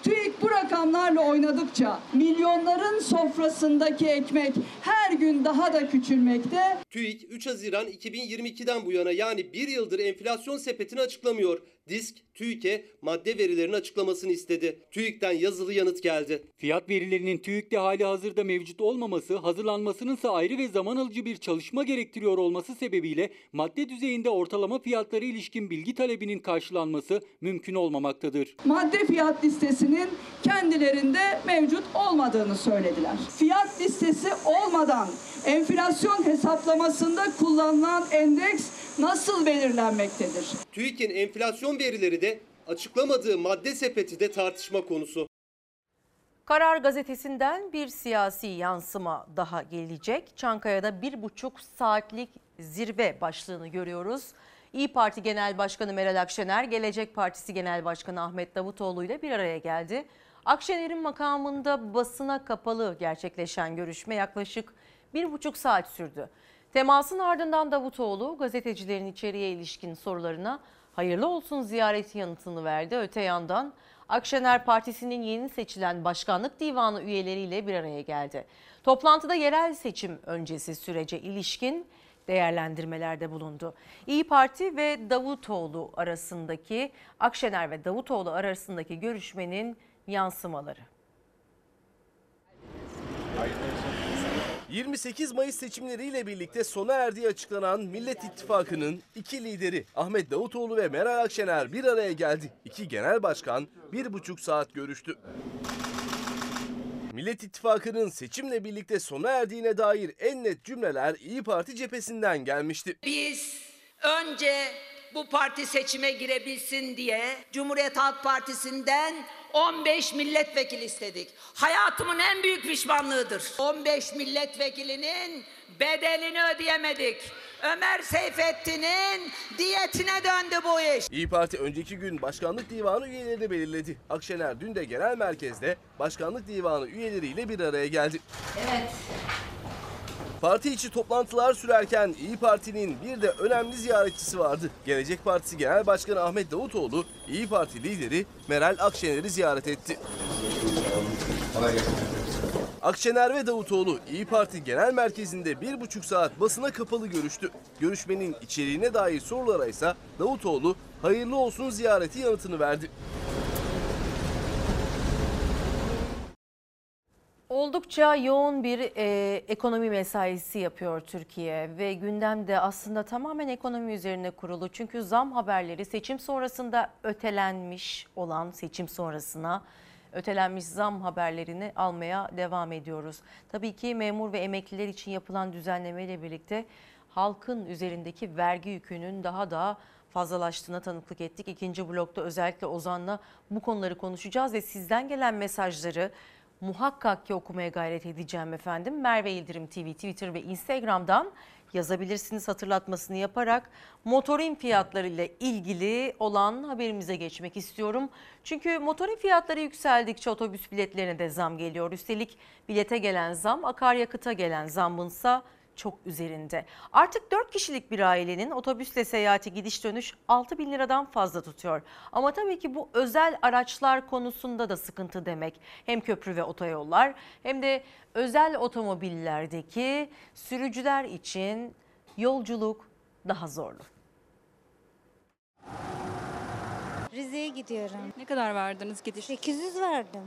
Speaker 17: TÜİK rakamlarla oynadıkça milyonların sofrasındaki ekmek her gün daha da küçülmekte.
Speaker 13: TÜİK 3 Haziran 2022'den bu yana yani bir yıldır enflasyon sepetini açıklamıyor. Disk TÜİK'e madde verilerini açıklamasını istedi. TÜİK'ten yazılı yanıt geldi.
Speaker 27: Fiyat verilerinin TÜİK'te hali hazırda mevcut olmaması, hazırlanmasının ise ayrı ve zaman alıcı bir çalışma gerektiriyor olması sebebiyle madde düzeyinde ortalama fiyatlara ilişkin bilgi talebinin karşılanması mümkün olmamaktadır.
Speaker 17: Madde fiyat listesinin kendilerinde mevcut olmadığını söylediler. Fiyat listesi olmadan enflasyon hesaplamasında kullanılan endeks nasıl belirlenmektedir?
Speaker 13: TÜİK'in enflasyon verileri de açıklamadığı madde sepeti de tartışma konusu.
Speaker 1: Karar gazetesinden bir siyasi yansıma daha gelecek. Çankaya'da bir buçuk saatlik zirve başlığını görüyoruz. İyi Parti Genel Başkanı Meral Akşener, Gelecek Partisi Genel Başkanı Ahmet Davutoğlu ile bir araya geldi. Akşener'in makamında basına kapalı gerçekleşen görüşme yaklaşık bir buçuk saat sürdü. Temasın ardından Davutoğlu gazetecilerin içeriye ilişkin sorularına hayırlı olsun ziyareti yanıtını verdi. Öte yandan Akşener Partisi'nin yeni seçilen başkanlık divanı üyeleriyle bir araya geldi. Toplantıda yerel seçim öncesi sürece ilişkin değerlendirmelerde bulundu. İyi Parti ve Davutoğlu arasındaki Akşener ve Davutoğlu arasındaki görüşmenin yansımaları.
Speaker 5: 28 Mayıs seçimleriyle birlikte sona erdiği açıklanan Millet İttifakı'nın iki lideri Ahmet Davutoğlu ve Meral Akşener bir araya geldi. İki genel başkan bir buçuk saat görüştü. Millet İttifakı'nın seçimle birlikte sona erdiğine dair en net cümleler İyi Parti cephesinden gelmişti.
Speaker 31: Biz önce bu parti seçime girebilsin diye Cumhuriyet Halk Partisi'nden 15 milletvekili istedik. Hayatımın en büyük pişmanlığıdır. 15 milletvekilinin bedelini ödeyemedik. Ömer Seyfettin'in diyetine döndü bu iş.
Speaker 5: İyi Parti önceki gün başkanlık divanı üyelerini belirledi. Akşener dün de genel merkezde başkanlık divanı üyeleriyle bir araya geldi.
Speaker 31: Evet.
Speaker 5: Parti içi toplantılar sürerken İyi Parti'nin bir de önemli ziyaretçisi vardı. Gelecek Partisi Genel Başkanı Ahmet Davutoğlu, İyi Parti lideri Meral Akşener'i ziyaret etti. Akşener ve Davutoğlu İyi Parti Genel Merkezi'nde bir buçuk saat basına kapalı görüştü. Görüşmenin içeriğine dair sorulara ise Davutoğlu hayırlı olsun ziyareti yanıtını verdi.
Speaker 1: Oldukça yoğun bir e, ekonomi mesaisi yapıyor Türkiye ve gündemde aslında tamamen ekonomi üzerine kurulu. Çünkü zam haberleri seçim sonrasında ötelenmiş olan seçim sonrasına ötelenmiş zam haberlerini almaya devam ediyoruz. Tabii ki memur ve emekliler için yapılan düzenlemeyle birlikte halkın üzerindeki vergi yükünün daha da fazlalaştığına tanıklık ettik. İkinci blokta özellikle Ozan'la bu konuları konuşacağız ve sizden gelen mesajları muhakkak ki okumaya gayret edeceğim efendim. Merve İldirim TV, Twitter ve Instagram'dan yazabilirsiniz hatırlatmasını yaparak. Motorin fiyatları ile ilgili olan haberimize geçmek istiyorum. Çünkü motorin fiyatları yükseldikçe otobüs biletlerine de zam geliyor. Üstelik bilete gelen zam akaryakıta gelen zammınsa çok üzerinde. Artık 4 kişilik bir ailenin otobüsle seyahati gidiş dönüş 6 bin liradan fazla tutuyor. Ama tabii ki bu özel araçlar konusunda da sıkıntı demek. Hem köprü ve otoyollar hem de özel otomobillerdeki sürücüler için yolculuk daha zorlu.
Speaker 32: Rize'ye gidiyorum.
Speaker 33: Ne kadar verdiniz gidiş?
Speaker 32: 800 verdim.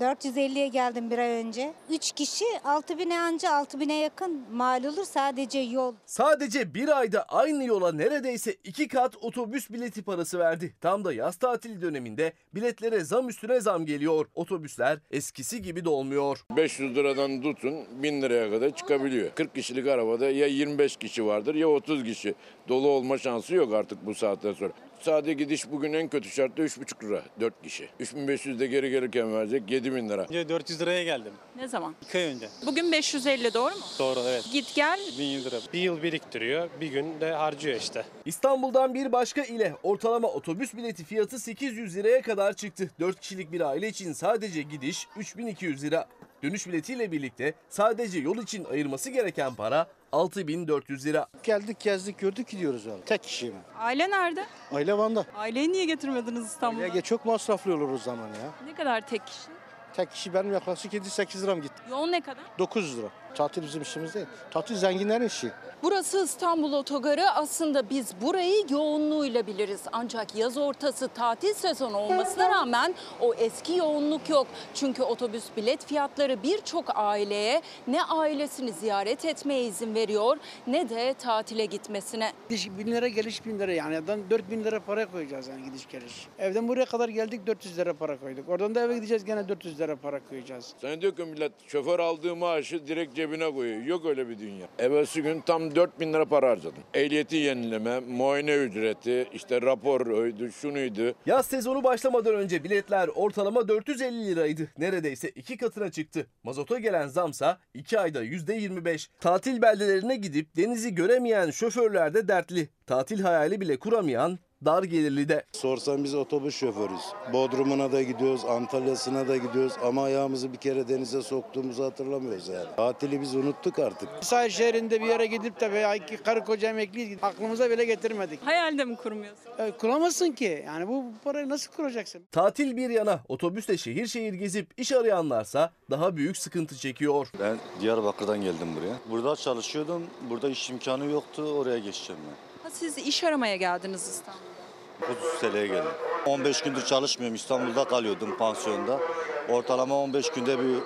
Speaker 32: 450'ye geldim bir ay önce. 3 kişi 6000'e anca 6000'e yakın mal olur sadece yol.
Speaker 5: Sadece bir ayda aynı yola neredeyse iki kat otobüs bileti parası verdi. Tam da yaz tatili döneminde biletlere zam üstüne zam geliyor. Otobüsler eskisi gibi dolmuyor.
Speaker 34: 500 liradan tutun 1000 liraya kadar çıkabiliyor. 40 kişilik arabada ya 25 kişi vardır ya 30 kişi. Dolu olma şansı yok artık bu saatten sonra. Sade gidiş bugün en kötü şartta 3,5 lira 4 kişi. 3500 de geri gelirken verecek 7000 lira.
Speaker 21: 400 liraya geldim.
Speaker 33: Ne zaman?
Speaker 21: 2 ay önce.
Speaker 33: Bugün 550 doğru mu?
Speaker 21: Doğru evet.
Speaker 33: Git gel
Speaker 21: 1100 lira. Bir yıl biriktiriyor, bir gün de harcıyor işte.
Speaker 5: İstanbul'dan bir başka ile ortalama otobüs bileti fiyatı 800 liraya kadar çıktı. 4 kişilik bir aile için sadece gidiş 3200 lira. Dönüş biletiyle birlikte sadece yol için ayırması gereken para 6400 lira.
Speaker 35: Geldik gezdik gördük gidiyoruz abi. Tek kişiyim.
Speaker 33: aile nerede?
Speaker 35: Aile Van'da.
Speaker 33: Aileyi niye getirmediniz İstanbul'a?
Speaker 35: Aileye çok masraflı olur o zaman ya.
Speaker 33: Ne kadar tek kişi?
Speaker 35: Tek kişi benim yaklaşık 7-8 liram gitti.
Speaker 33: Yol ne kadar?
Speaker 35: 900 lira. Tatil bizim işimiz değil. Tatil zenginlerin işi.
Speaker 36: Burası İstanbul Otogarı. Aslında biz burayı yoğunluğuyla biliriz. Ancak yaz ortası tatil sezonu olmasına rağmen o eski yoğunluk yok. Çünkü otobüs bilet fiyatları birçok aileye ne ailesini ziyaret etmeye izin veriyor ne de tatile gitmesine.
Speaker 37: Gidiş 1000 lira geliş 1000 lira yani. Oradan 4000 lira para koyacağız yani gidiş geliş. Evden buraya kadar geldik 400 lira para koyduk. Oradan da eve gideceğiz gene 400 lira para koyacağız.
Speaker 34: Sen diyor ki millet şoför aldığı maaşı direkt cebine koyuyor. Yok öyle bir dünya. Evvelsi gün tam 4000 lira para harcadım. Ehliyeti yenileme, muayene ücreti, işte rapor oydu, şunuydu.
Speaker 5: Yaz sezonu başlamadan önce biletler ortalama 450 liraydı. Neredeyse iki katına çıktı. Mazota gelen zamsa 2 ayda %25. Tatil beldelerine gidip denizi göremeyen şoförler de dertli. Tatil hayali bile kuramayan dar gelirli de.
Speaker 38: Sorsan biz otobüs şoförüz. Bodrum'una da gidiyoruz, Antalya'sına da gidiyoruz ama ayağımızı bir kere denize soktuğumuzu hatırlamıyoruz yani. Tatili biz unuttuk artık.
Speaker 37: Sahil şehrinde bir yere gidip de veya iki karı koca emekliyiz aklımıza bile getirmedik.
Speaker 33: Hayalde mi kurmuyorsun?
Speaker 37: E, kuramazsın ki. Yani bu parayı nasıl kuracaksın?
Speaker 5: Tatil bir yana otobüsle şehir şehir gezip iş arayanlarsa daha büyük sıkıntı çekiyor.
Speaker 38: Ben Diyarbakır'dan geldim buraya. Burada çalışıyordum. Burada iş imkanı yoktu. Oraya geçeceğim ben.
Speaker 33: Ha, siz iş aramaya geldiniz İstanbul'a.
Speaker 38: 30 TL'ye geldim. 15 gündür çalışmıyorum. İstanbul'da kalıyordum pansiyonda. Ortalama 15 günde bir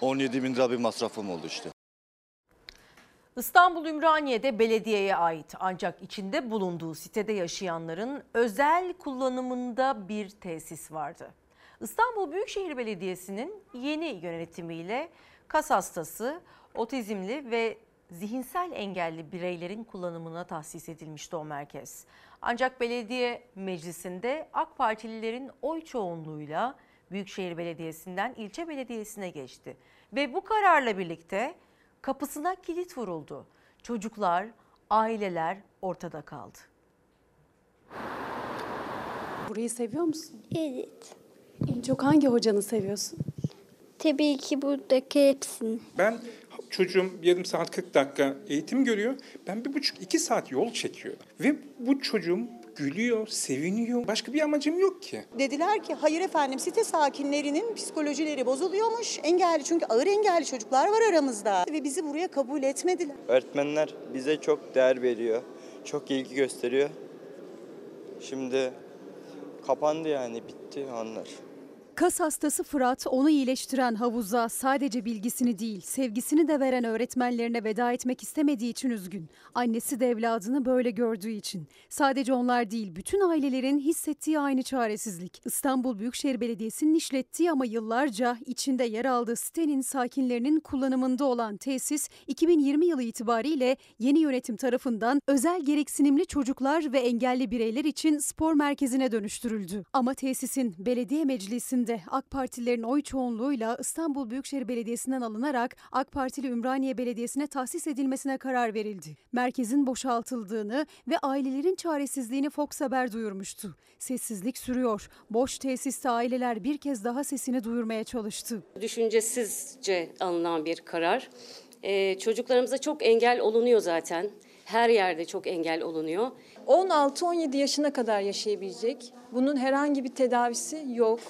Speaker 38: 17 bin lira bir masrafım oldu işte.
Speaker 1: İstanbul Ümraniye'de belediyeye ait ancak içinde bulunduğu sitede yaşayanların özel kullanımında bir tesis vardı. İstanbul Büyükşehir Belediyesi'nin yeni yönetimiyle kas hastası, otizmli ve zihinsel engelli bireylerin kullanımına tahsis edilmişti o merkez. Ancak belediye meclisinde AK Partililerin oy çoğunluğuyla Büyükşehir Belediyesi'nden ilçe belediyesine geçti. Ve bu kararla birlikte kapısına kilit vuruldu. Çocuklar, aileler ortada kaldı.
Speaker 6: Burayı seviyor musun?
Speaker 39: Evet.
Speaker 6: En çok hangi hocanı seviyorsun?
Speaker 39: Tabii ki buradaki hepsini.
Speaker 40: Ben çocuğum yarım saat 40 dakika eğitim görüyor. Ben bir buçuk iki saat yol çekiyorum. Ve bu çocuğum gülüyor, seviniyor. Başka bir amacım yok ki.
Speaker 41: Dediler ki hayır efendim site sakinlerinin psikolojileri bozuluyormuş. Engelli çünkü ağır engelli çocuklar var aramızda. Ve bizi buraya kabul etmediler.
Speaker 42: Öğretmenler bize çok değer veriyor. Çok ilgi gösteriyor. Şimdi kapandı yani bitti onlar.
Speaker 6: Kas hastası Fırat onu iyileştiren havuza sadece bilgisini değil sevgisini de veren öğretmenlerine veda etmek istemediği için üzgün. Annesi de evladını böyle gördüğü için. Sadece onlar değil bütün ailelerin hissettiği aynı çaresizlik. İstanbul Büyükşehir Belediyesi'nin işlettiği ama yıllarca içinde yer aldığı sitenin sakinlerinin kullanımında olan tesis 2020 yılı itibariyle yeni yönetim tarafından özel gereksinimli çocuklar ve engelli bireyler için spor merkezine dönüştürüldü. Ama tesisin belediye meclisinde AK Partililerin oy çoğunluğuyla İstanbul Büyükşehir Belediyesi'nden alınarak AK Partili Ümraniye Belediyesi'ne tahsis edilmesine karar verildi. Merkezin boşaltıldığını ve ailelerin çaresizliğini Fox Haber duyurmuştu. Sessizlik sürüyor. Boş tesiste aileler bir kez daha sesini duyurmaya çalıştı.
Speaker 43: Düşüncesizce alınan bir karar. Ee, çocuklarımıza çok engel olunuyor zaten. Her yerde çok engel olunuyor.
Speaker 18: 16-17 yaşına kadar yaşayabilecek. Bunun herhangi bir tedavisi yok.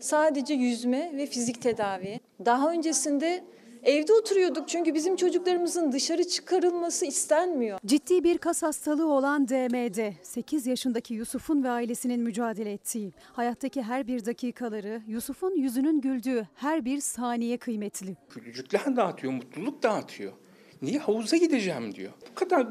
Speaker 18: Sadece yüzme ve fizik tedavi. Daha öncesinde
Speaker 44: Evde oturuyorduk çünkü bizim çocuklarımızın dışarı çıkarılması istenmiyor.
Speaker 6: Ciddi bir kas hastalığı olan DMD, 8 yaşındaki Yusuf'un ve ailesinin mücadele ettiği, hayattaki her bir dakikaları, Yusuf'un yüzünün güldüğü her bir saniye kıymetli.
Speaker 40: Gülücükler dağıtıyor, mutluluk dağıtıyor. Niye havuza gideceğim diyor. Bu kadar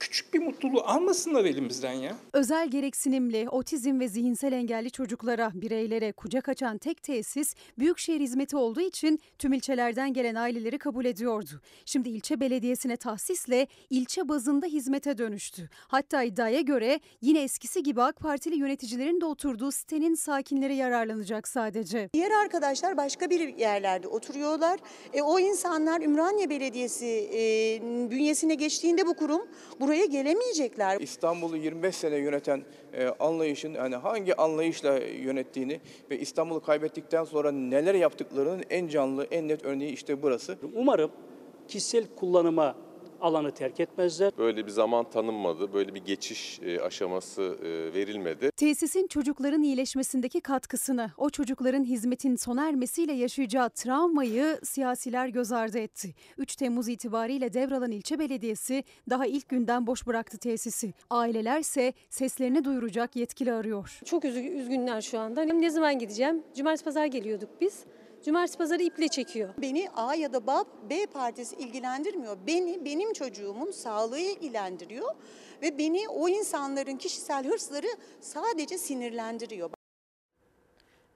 Speaker 40: küçük bir mutluluğu almasınlar elimizden ya.
Speaker 6: Özel gereksinimli, otizm ve zihinsel engelli çocuklara, bireylere kucak açan tek tesis Büyükşehir hizmeti olduğu için tüm ilçelerden gelen aileleri kabul ediyordu. Şimdi ilçe belediyesine tahsisle ilçe bazında hizmete dönüştü. Hatta iddiaya göre yine eskisi gibi AK Partili yöneticilerin de oturduğu sitenin sakinleri yararlanacak sadece.
Speaker 41: Diğer arkadaşlar başka bir yerlerde oturuyorlar. E, o insanlar Ümraniye Belediyesi e, bünyesine geçtiğinde bu kurum buraya gelemeyecekler.
Speaker 45: İstanbul'u 25 sene yöneten e, anlayışın yani hangi anlayışla yönettiğini ve İstanbul'u kaybettikten sonra neler yaptıklarının en canlı, en net örneği işte burası.
Speaker 46: Umarım kişisel kullanıma alanı terk etmezler.
Speaker 47: Böyle bir zaman tanınmadı, böyle bir geçiş e, aşaması e, verilmedi.
Speaker 6: Tesisin çocukların iyileşmesindeki katkısını, o çocukların hizmetin sona ermesiyle yaşayacağı travmayı siyasiler göz ardı etti. 3 Temmuz itibariyle devralan ilçe belediyesi daha ilk günden boş bıraktı tesisi. Ailelerse seslerini duyuracak yetkili arıyor.
Speaker 44: Çok üzgünler şu anda. Ne zaman gideceğim? Cumartesi pazar geliyorduk biz. Cumartesi pazarı iple çekiyor.
Speaker 41: Beni A ya da B partisi ilgilendirmiyor. Beni, benim çocuğumun sağlığı ilgilendiriyor ve beni o insanların kişisel hırsları sadece sinirlendiriyor.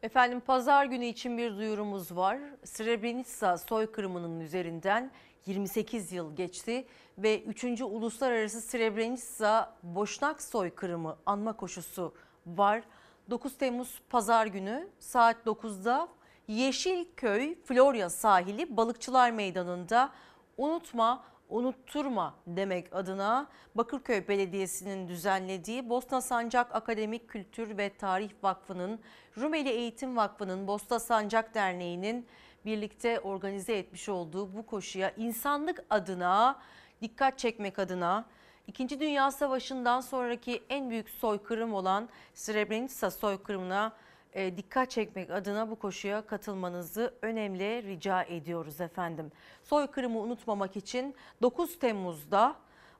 Speaker 1: Efendim pazar günü için bir duyurumuz var. Srebrenica soykırımının üzerinden 28 yıl geçti ve 3. Uluslararası Srebrenica Boşnak soykırımı anma koşusu var. 9 Temmuz pazar günü saat 9'da Yeşilköy Florya sahili Balıkçılar Meydanı'nda unutma unutturma demek adına Bakırköy Belediyesi'nin düzenlediği Bosna Sancak Akademik Kültür ve Tarih Vakfı'nın, Rumeli Eğitim Vakfı'nın, Bosna Sancak Derneği'nin birlikte organize etmiş olduğu bu koşuya insanlık adına dikkat çekmek adına İkinci Dünya Savaşı'ndan sonraki en büyük soykırım olan Srebrenica soykırımına e, dikkat çekmek adına bu koşuya katılmanızı önemli rica ediyoruz efendim. Soykırımı unutmamak için 9 Temmuz'da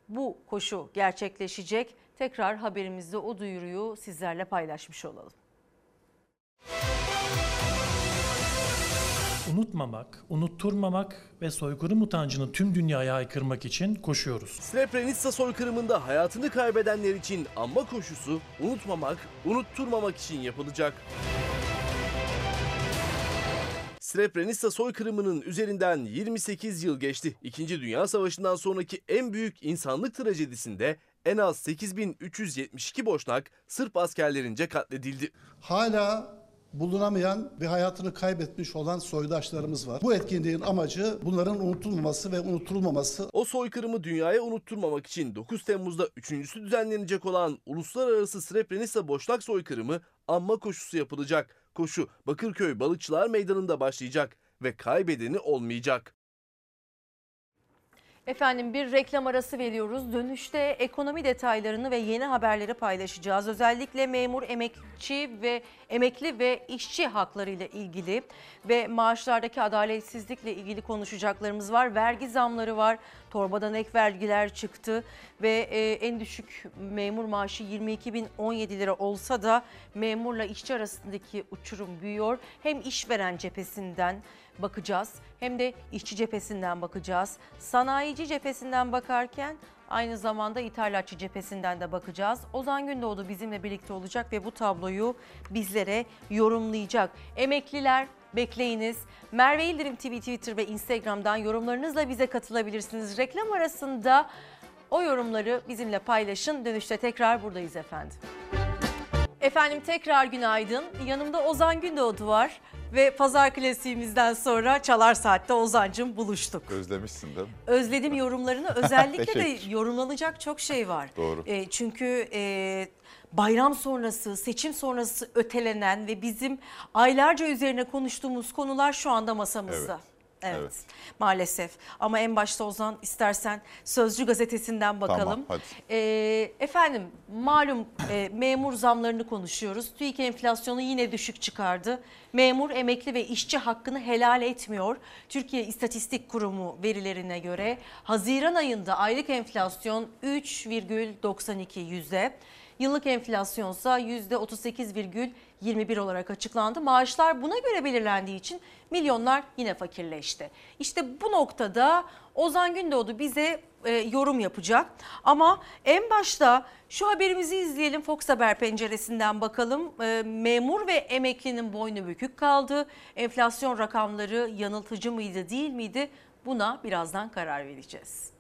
Speaker 1: bu koşu gerçekleşecek. Tekrar haberimizde o duyuruyu sizlerle paylaşmış olalım.
Speaker 48: Unutmamak, unutturmamak ve soykırım utancını tüm dünyaya haykırmak için koşuyoruz.
Speaker 5: Srebrenica soykırımında hayatını kaybedenler için anma koşusu unutmamak, unutturmamak için yapılacak. Srebrenica soykırımının üzerinden 28 yıl geçti. İkinci Dünya Savaşı'ndan sonraki en büyük insanlık trajedisinde en az 8372 Boşnak Sırp askerlerince katledildi.
Speaker 49: Hala bulunamayan ve hayatını kaybetmiş olan soydaşlarımız var. Bu etkinliğin amacı bunların unutulmaması ve unutulmaması.
Speaker 5: O soykırımı dünyaya unutturmamak için 9 Temmuz'da üçüncüsü düzenlenecek olan Uluslararası Srebrenica Boşnak Soykırımı anma koşusu yapılacak. Koşu Bakırköy Balıkçılar Meydanı'nda başlayacak ve kaybedeni olmayacak.
Speaker 1: Efendim bir reklam arası veriyoruz. Dönüşte ekonomi detaylarını ve yeni haberleri paylaşacağız. Özellikle memur, emekçi ve emekli ve işçi hakları ile ilgili ve maaşlardaki adaletsizlikle ilgili konuşacaklarımız var. Vergi zamları var. Torbadan ek vergiler çıktı ve e, en düşük memur maaşı 22.017 lira olsa da memurla işçi arasındaki uçurum büyüyor. Hem işveren cephesinden bakacağız hem de işçi cephesinden bakacağız. Sanayici cephesinden bakarken aynı zamanda ithalatçı cephesinden de bakacağız. Ozan Gündoğdu bizimle birlikte olacak ve bu tabloyu bizlere yorumlayacak. Emekliler bekleyiniz. Merve İldirim TV Twitter ve Instagram'dan yorumlarınızla bize katılabilirsiniz. Reklam arasında o yorumları bizimle paylaşın. Dönüşte tekrar buradayız efendim. Efendim tekrar günaydın. Yanımda Ozan Gündoğdu var ve pazar klasiğimizden sonra Çalar Saat'te Ozan'cım buluştuk.
Speaker 50: Özlemişsin değil mi?
Speaker 1: Özledim yorumlarını. Özellikle de <laughs> yorumlanacak çok şey var.
Speaker 50: Doğru.
Speaker 1: E, çünkü e, bayram sonrası, seçim sonrası ötelenen ve bizim aylarca üzerine konuştuğumuz konular şu anda masamızda. Evet,
Speaker 51: Evet.
Speaker 1: maalesef. Ama en başta Ozan istersen Sözcü gazetesinden bakalım.
Speaker 51: Tamam, hadi.
Speaker 1: Ee, efendim malum e, memur zamlarını konuşuyoruz. TÜİK enflasyonu yine düşük çıkardı. Memur, emekli ve işçi hakkını helal etmiyor. Türkiye İstatistik Kurumu verilerine göre Haziran ayında aylık enflasyon 3,92 yüzde. Yıllık enflasyonsa %38,21 olarak açıklandı. Maaşlar buna göre belirlendiği için milyonlar yine fakirleşti. İşte bu noktada Ozan Gündoğdu bize e, yorum yapacak. Ama en başta şu haberimizi izleyelim Fox Haber penceresinden bakalım. E, memur ve emeklinin boynu bükük kaldı. Enflasyon rakamları yanıltıcı mıydı değil miydi? Buna birazdan karar vereceğiz.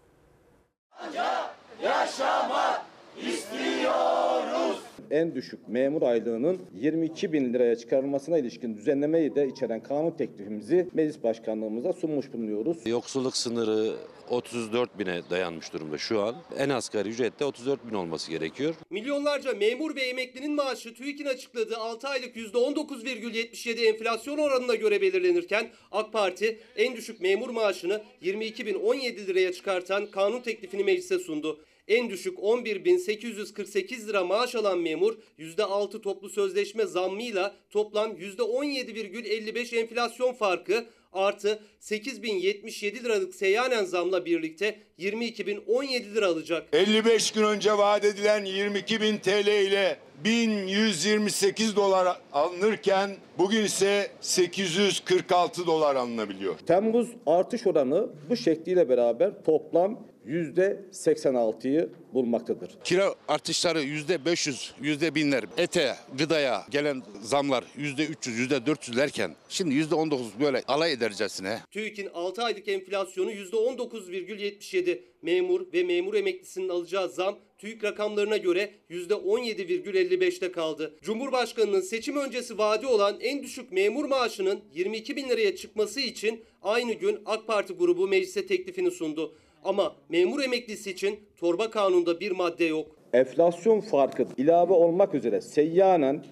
Speaker 52: En düşük memur aylığının 22 bin liraya çıkarılmasına ilişkin düzenlemeyi de içeren kanun teklifimizi meclis başkanlığımıza sunmuş bulunuyoruz.
Speaker 53: Yoksulluk sınırı 34 bine dayanmış durumda şu an. En asgari ücret de 34 bin olması gerekiyor.
Speaker 13: Milyonlarca memur ve emeklinin maaşı TÜİK'in açıkladığı 6 aylık %19,77 enflasyon oranına göre belirlenirken AK Parti en düşük memur maaşını 22.017 liraya çıkartan kanun teklifini meclise sundu. En düşük 11.848 lira maaş alan memur %6 toplu sözleşme zammıyla toplam %17,55 enflasyon farkı artı 8.077 liralık seyyanen zamla birlikte 22.017 lira alacak.
Speaker 54: 55 gün önce vaat edilen 22 bin TL ile 1128 dolar alınırken bugün ise 846 dolar alınabiliyor.
Speaker 52: Temmuz artış oranı bu şekliyle beraber toplam %86'yı bulmaktadır.
Speaker 38: Kira artışları yüzde 500, yüzde binler, ete, gıdaya gelen zamlar yüzde 300, yüzde 400 derken şimdi yüzde 19 böyle alay edercesine.
Speaker 13: TÜİK'in 6 aylık enflasyonu %19,77. Memur ve memur emeklisinin alacağı zam TÜİK rakamlarına göre %17,55'te kaldı. Cumhurbaşkanının seçim öncesi vaadi olan en düşük memur maaşının 22 bin liraya çıkması için aynı gün AK Parti grubu meclise teklifini sundu. Ama memur emeklisi için torba kanunda bir madde yok.
Speaker 52: Enflasyon farkı ilave olmak üzere seyyanen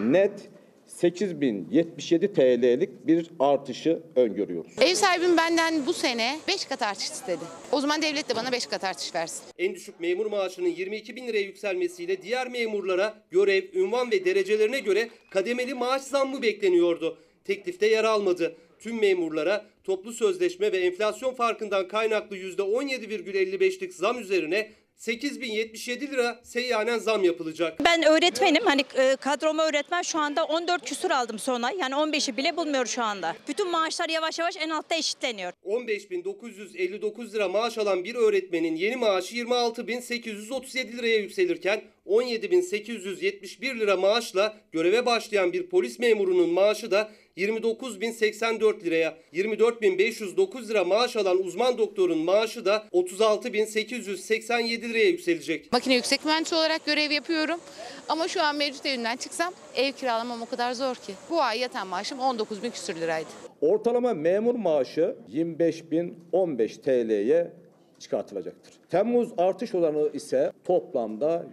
Speaker 52: net 8077 TL'lik bir artışı öngörüyoruz.
Speaker 55: Ev sahibim benden bu sene 5 kat artış istedi. O zaman devlet de bana 5 kat artış versin.
Speaker 13: En düşük memur maaşının 22 bin liraya yükselmesiyle diğer memurlara görev, ünvan ve derecelerine göre kademeli maaş zammı bekleniyordu. Teklifte yer almadı. Tüm memurlara toplu sözleşme ve enflasyon farkından kaynaklı %17,55'lik zam üzerine 8077 lira seyyanen zam yapılacak.
Speaker 56: Ben öğretmenim. Hani e, kadroma öğretmen şu anda 14 küsur aldım sona. Yani 15'i bile bulmuyor şu anda. Bütün maaşlar yavaş yavaş en altta eşitleniyor.
Speaker 13: 15.959 lira maaş alan bir öğretmenin yeni maaşı 26.837 liraya yükselirken 17.871 lira maaşla göreve başlayan bir polis memurunun maaşı da 29.084 liraya, 24.509 lira maaş alan uzman doktorun maaşı da 36.887 liraya yükselecek.
Speaker 55: Makine yüksek mühendisi olarak görev yapıyorum. Ama şu an mevcut evimden çıksam ev kiralamam o kadar zor ki. Bu ay yatan maaşım 19 bin küsür liraydı.
Speaker 52: Ortalama memur maaşı 25.015 TL'ye çıkartılacaktır. Temmuz artış oranı ise toplamda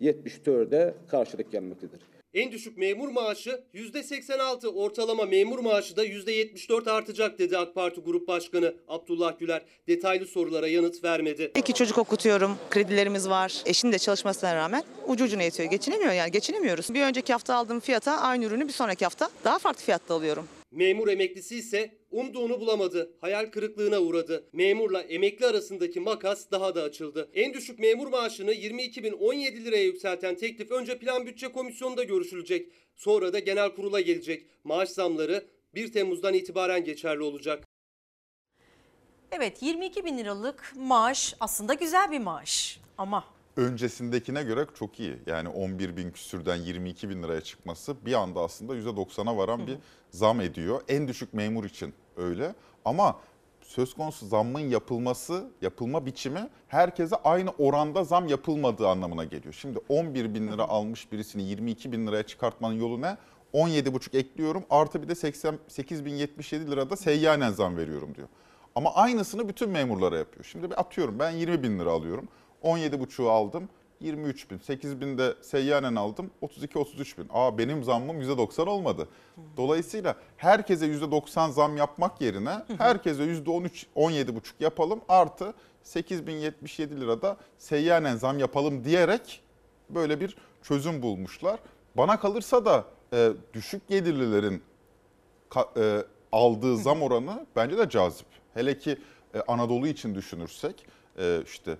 Speaker 52: %74'e karşılık gelmektedir.
Speaker 13: En düşük memur maaşı %86, ortalama memur maaşı da %74 artacak dedi AK Parti Grup Başkanı Abdullah Güler. Detaylı sorulara yanıt vermedi.
Speaker 57: İki çocuk okutuyorum, kredilerimiz var. Eşim de çalışmasına rağmen ucu ucuna yetiyor. Geçinemiyor yani geçinemiyoruz. Bir önceki hafta aldığım fiyata aynı ürünü bir sonraki hafta daha farklı fiyatta alıyorum.
Speaker 13: Memur emeklisi ise umduğunu bulamadı. Hayal kırıklığına uğradı. Memurla emekli arasındaki makas daha da açıldı. En düşük memur maaşını 22.017 liraya yükselten teklif önce Plan Bütçe Komisyonu'nda görüşülecek. Sonra da genel kurula gelecek. Maaş zamları 1 Temmuz'dan itibaren geçerli olacak.
Speaker 1: Evet 22 bin liralık maaş aslında güzel bir maaş ama
Speaker 51: öncesindekine göre çok iyi. Yani 11 bin küsürden 22 bin liraya çıkması bir anda aslında %90'a varan bir zam ediyor. En düşük memur için öyle ama söz konusu zammın yapılması, yapılma biçimi herkese aynı oranda zam yapılmadığı anlamına geliyor. Şimdi 11 bin lira almış birisini 22 bin liraya çıkartmanın yolu ne? 17,5 ekliyorum artı bir de 88.077 lirada seyyanen zam veriyorum diyor. Ama aynısını bütün memurlara yapıyor. Şimdi bir atıyorum ben 20 bin lira alıyorum. 17,5'u aldım. 23 bin. 8 bin de seyyanen aldım. 32-33 bin. Aa benim zammım %90 olmadı. Dolayısıyla herkese %90 zam yapmak yerine herkese %13, 17,5 yapalım. Artı 8077 lirada seyyanen zam yapalım diyerek böyle bir çözüm bulmuşlar. Bana kalırsa da e, düşük gelirlilerin ka- e, aldığı zam oranı bence de cazip. Hele ki e, Anadolu için düşünürsek e, işte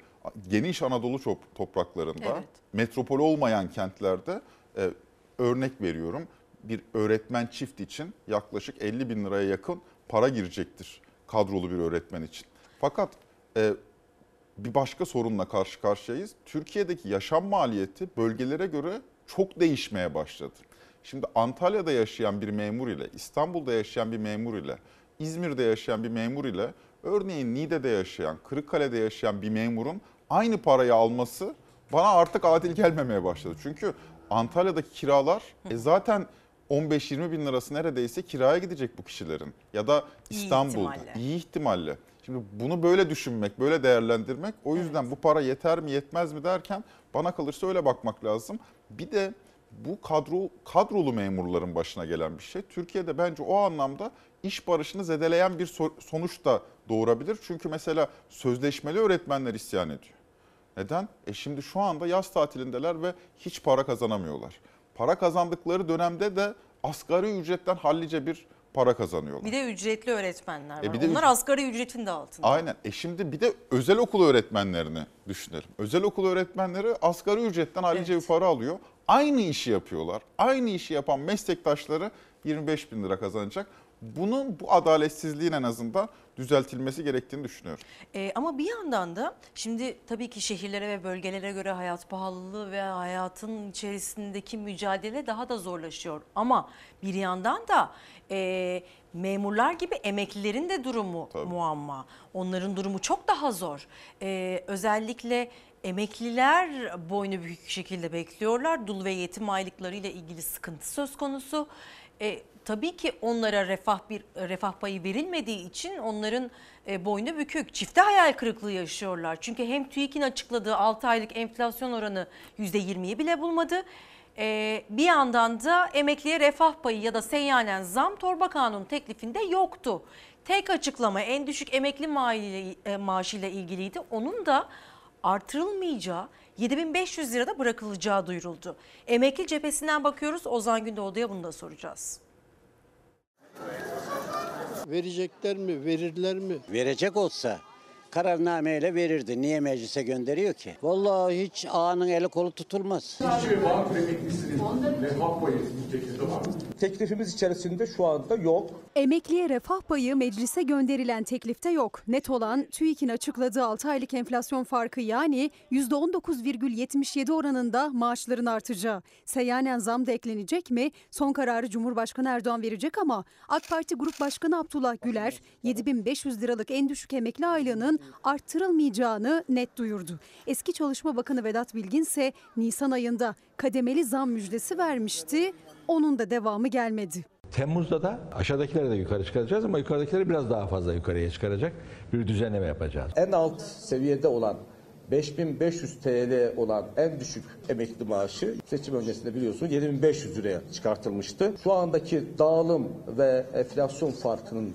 Speaker 51: geniş Anadolu topraklarında
Speaker 1: Evet.
Speaker 51: metropol olmayan kentlerde e, örnek veriyorum bir öğretmen çift için yaklaşık 50 bin liraya yakın para girecektir kadrolu bir öğretmen için. Fakat e, bir başka sorunla karşı karşıyayız. Türkiye'deki yaşam maliyeti bölgelere göre çok değişmeye başladı. Şimdi Antalya'da yaşayan bir memur ile, İstanbul'da yaşayan bir memur ile, İzmir'de yaşayan bir memur ile, örneğin Niğde'de yaşayan, Kırıkkale'de yaşayan bir memurun aynı parayı alması bana artık adil gelmemeye başladı. Çünkü Antalya'daki kiralar e zaten 15-20 bin lirası neredeyse kiraya gidecek bu kişilerin. Ya da
Speaker 1: İyi
Speaker 51: İstanbul'da.
Speaker 1: ihtimalle.
Speaker 51: İyi ihtimalle. Şimdi bunu böyle düşünmek, böyle değerlendirmek o yüzden bu para yeter mi yetmez mi derken bana kalırsa öyle bakmak lazım. Bir de bu kadro kadrolu memurların başına gelen bir şey. Türkiye'de bence o anlamda iş barışını zedeleyen bir so- sonuç da doğurabilir. Çünkü mesela sözleşmeli öğretmenler isyan ediyor. Neden? E şimdi şu anda yaz tatilindeler ve hiç para kazanamıyorlar. Para kazandıkları dönemde de asgari ücretten hallice bir para kazanıyorlar.
Speaker 1: Bir de ücretli öğretmenler var.
Speaker 51: E bir de
Speaker 1: Onlar
Speaker 51: üc-
Speaker 1: asgari ücretin de altında.
Speaker 51: Aynen. E şimdi bir de özel okul öğretmenlerini düşünelim. Özel okul öğretmenleri asgari ücretten hallice bir para alıyor. Aynı işi yapıyorlar. Aynı işi yapan meslektaşları 25 bin lira kazanacak. Bunun bu adaletsizliğin en azından düzeltilmesi gerektiğini düşünüyorum.
Speaker 1: Ee, ama bir yandan da şimdi tabii ki şehirlere ve bölgelere göre hayat pahalılığı ve hayatın içerisindeki mücadele daha da zorlaşıyor. Ama bir yandan da e, memurlar gibi emeklilerin de durumu muamma. Onların durumu çok daha zor. Ee, özellikle emekliler boynu büyük şekilde bekliyorlar. Dul ve yetim aylıklarıyla ilgili sıkıntı söz konusu. E, tabii ki onlara refah bir refah payı verilmediği için onların e, boynu bükük. Çifte hayal kırıklığı yaşıyorlar. Çünkü hem TÜİK'in açıkladığı 6 aylık enflasyon oranı %20'yi bile bulmadı. E, bir yandan da emekliye refah payı ya da seyyanen zam torba kanun teklifinde yoktu. Tek açıklama en düşük emekli maaşıyla, e, ilgiliydi. Onun da artırılmayacağı 7500 lirada bırakılacağı duyuruldu. Emekli cephesinden bakıyoruz. Ozan Gündoğdu'ya bunu da soracağız.
Speaker 58: Verecekler mi, verirler mi?
Speaker 59: Verecek olsa kararnameyle verirdi. Niye meclise gönderiyor ki? Vallahi hiç ağanın eli kolu tutulmaz.
Speaker 60: Teklifimiz içerisinde şu anda yok.
Speaker 6: Emekliye refah payı meclise gönderilen teklifte yok. Net olan TÜİK'in açıkladığı 6 aylık enflasyon farkı yani %19,77 oranında maaşların artacağı. Seyyanen zam da eklenecek mi? Son kararı Cumhurbaşkanı Erdoğan verecek ama AK Parti Grup Başkanı Abdullah Güler 7500 liralık en düşük emekli aylığının arttırılmayacağını net duyurdu. Eski Çalışma Bakanı Vedat Bilgin ise Nisan ayında kademeli zam müjdesi vermişti. Onun da devamı gelmedi.
Speaker 61: Temmuz'da da aşağıdakileri de yukarı çıkaracağız ama yukarıdakileri biraz daha fazla yukarıya çıkaracak bir düzenleme yapacağız.
Speaker 60: En alt seviyede olan 5500 TL olan en düşük emekli maaşı seçim öncesinde biliyorsun 7500 liraya çıkartılmıştı. Şu andaki dağılım ve enflasyon farkının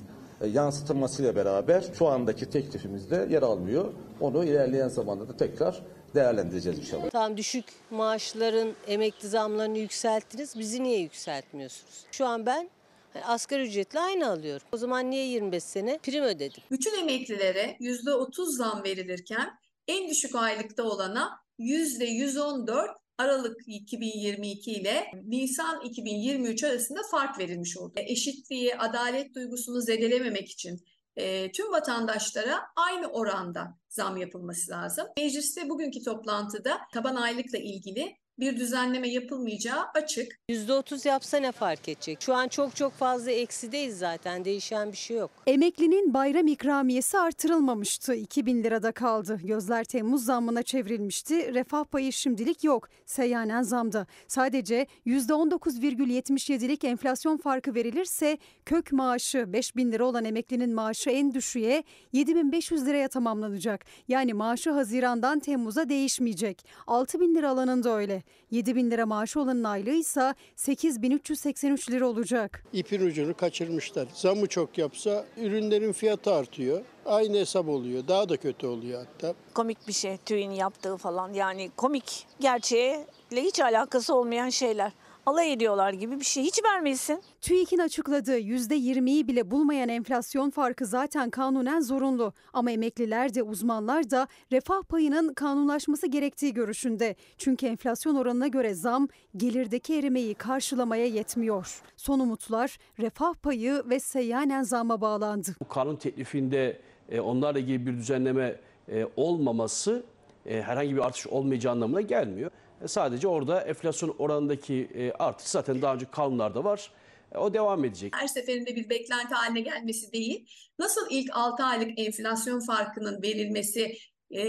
Speaker 60: yansıtılmasıyla beraber şu andaki teklifimizde yer almıyor. Onu ilerleyen zamanda da tekrar değerlendireceğiz inşallah.
Speaker 44: Tamam düşük maaşların emekli zamlarını yükselttiniz. Bizi niye yükseltmiyorsunuz? Şu an ben hani asgari ücretle aynı alıyorum. O zaman niye 25 sene prim ödedim?
Speaker 62: Bütün emeklilere %30 zam verilirken en düşük aylıkta olana %114 Aralık 2022 ile Nisan 2023 arasında fark verilmiş oldu. Eşitliği, adalet duygusunu zedelememek için e, tüm vatandaşlara aynı oranda zam yapılması lazım. Mecliste bugünkü toplantıda taban aylıkla ilgili bir düzenleme yapılmayacağı açık.
Speaker 44: %30 yapsa ne fark edecek? Şu an çok çok fazla eksideyiz zaten. Değişen bir şey yok.
Speaker 6: Emeklinin bayram ikramiyesi artırılmamıştı. 2000 lirada kaldı. Gözler Temmuz zammına çevrilmişti. Refah payı şimdilik yok. Seyyanen zamda. Sadece %19,77'lik enflasyon farkı verilirse kök maaşı 5000 lira olan emeklinin maaşı en düşüğe 7500 liraya tamamlanacak. Yani maaşı Haziran'dan Temmuz'a değişmeyecek. 6000 lira alanın da öyle. 7000 lira maaşı olanın aylığı ise 8383 lira olacak.
Speaker 58: İpin ucunu kaçırmışlar. Zamı çok yapsa ürünlerin fiyatı artıyor. Aynı hesap oluyor. Daha da kötü oluyor hatta.
Speaker 63: komik bir şey TÜİ'nin yaptığı falan. Yani komik gerçeğe hiç alakası olmayan şeyler. Alay ediyorlar gibi bir şey. Hiç vermesin.
Speaker 6: TÜİK'in açıkladığı %20'yi bile bulmayan enflasyon farkı zaten kanunen zorunlu. Ama emekliler de uzmanlar da refah payının kanunlaşması gerektiği görüşünde. Çünkü enflasyon oranına göre zam gelirdeki erimeyi karşılamaya yetmiyor. Son umutlar refah payı ve seyyanen zamma bağlandı.
Speaker 64: Bu kanun teklifinde e, onlarla ilgili bir düzenleme e, olmaması e, herhangi bir artış olmayacağı anlamına gelmiyor. E, sadece orada enflasyon oranındaki e, artış zaten daha önce kanunlarda var. E, o devam edecek.
Speaker 62: Her seferinde bir beklenti haline gelmesi değil. Nasıl ilk 6 aylık enflasyon farkının verilmesi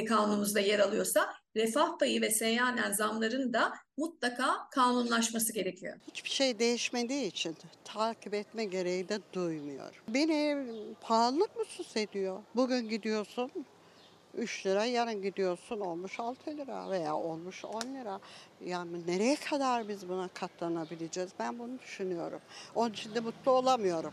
Speaker 62: kanunumuzda yer alıyorsa refah payı ve seyyanen zamların da mutlaka kanunlaşması gerekiyor.
Speaker 57: Hiçbir şey değişmediği için takip etme gereği de duymuyorum. Beni pahalılık mutsuz ediyor. Bugün gidiyorsun 3 lira, yarın gidiyorsun olmuş 6 lira veya olmuş 10 lira. Yani nereye kadar biz buna katlanabileceğiz? Ben bunu düşünüyorum. Onun için de mutlu olamıyorum.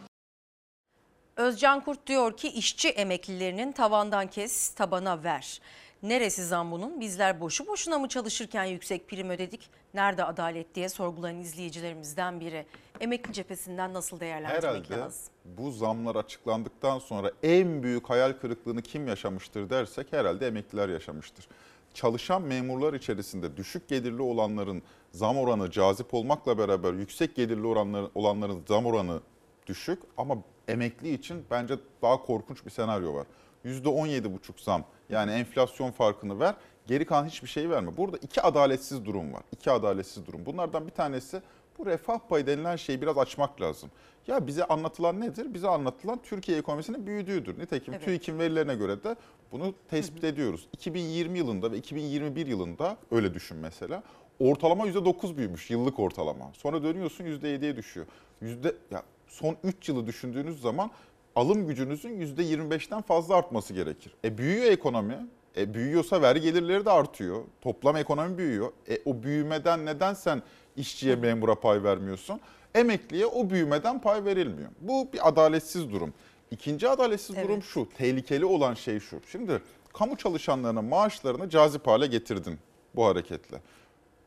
Speaker 1: Özcan Kurt diyor ki işçi emeklilerinin tavandan kes tabana ver. Neresi zam bunun? Bizler boşu boşuna mı çalışırken yüksek prim ödedik? Nerede adalet diye sorgulayan izleyicilerimizden biri. Emekli cephesinden nasıl değerlendirmek
Speaker 51: Herhalde
Speaker 1: lazım?
Speaker 51: bu zamlar açıklandıktan sonra en büyük hayal kırıklığını kim yaşamıştır dersek herhalde emekliler yaşamıştır. Çalışan memurlar içerisinde düşük gelirli olanların zam oranı cazip olmakla beraber yüksek gelirli oranların, olanların zam oranı düşük ama emekli için bence daha korkunç bir senaryo var. %17,5 zam yani enflasyon farkını ver geri kalan hiçbir şey verme. Burada iki adaletsiz durum var. İki adaletsiz durum. Bunlardan bir tanesi bu refah payı denilen şeyi biraz açmak lazım. Ya bize anlatılan nedir? Bize anlatılan Türkiye ekonomisinin büyüdüğüdür. Nitekim
Speaker 1: Evet.
Speaker 51: TÜİK'in verilerine göre de bunu tespit ediyoruz. 2020 yılında ve 2021 yılında öyle düşün mesela. Ortalama %9 büyümüş yıllık ortalama. Sonra dönüyorsun %7'ye düşüyor. Yüzde, ya son 3 yılı düşündüğünüz zaman alım gücünüzün %25'ten fazla artması gerekir. E büyüyor ekonomi. E büyüyorsa vergi gelirleri de artıyor. Toplam ekonomi büyüyor. E o büyümeden neden sen işçiye memura pay vermiyorsun? Emekliye o büyümeden pay verilmiyor. Bu bir adaletsiz durum. İkinci adaletsiz durum şu. Tehlikeli olan şey şu. Şimdi kamu çalışanlarının maaşlarını cazip hale getirdin bu hareketle.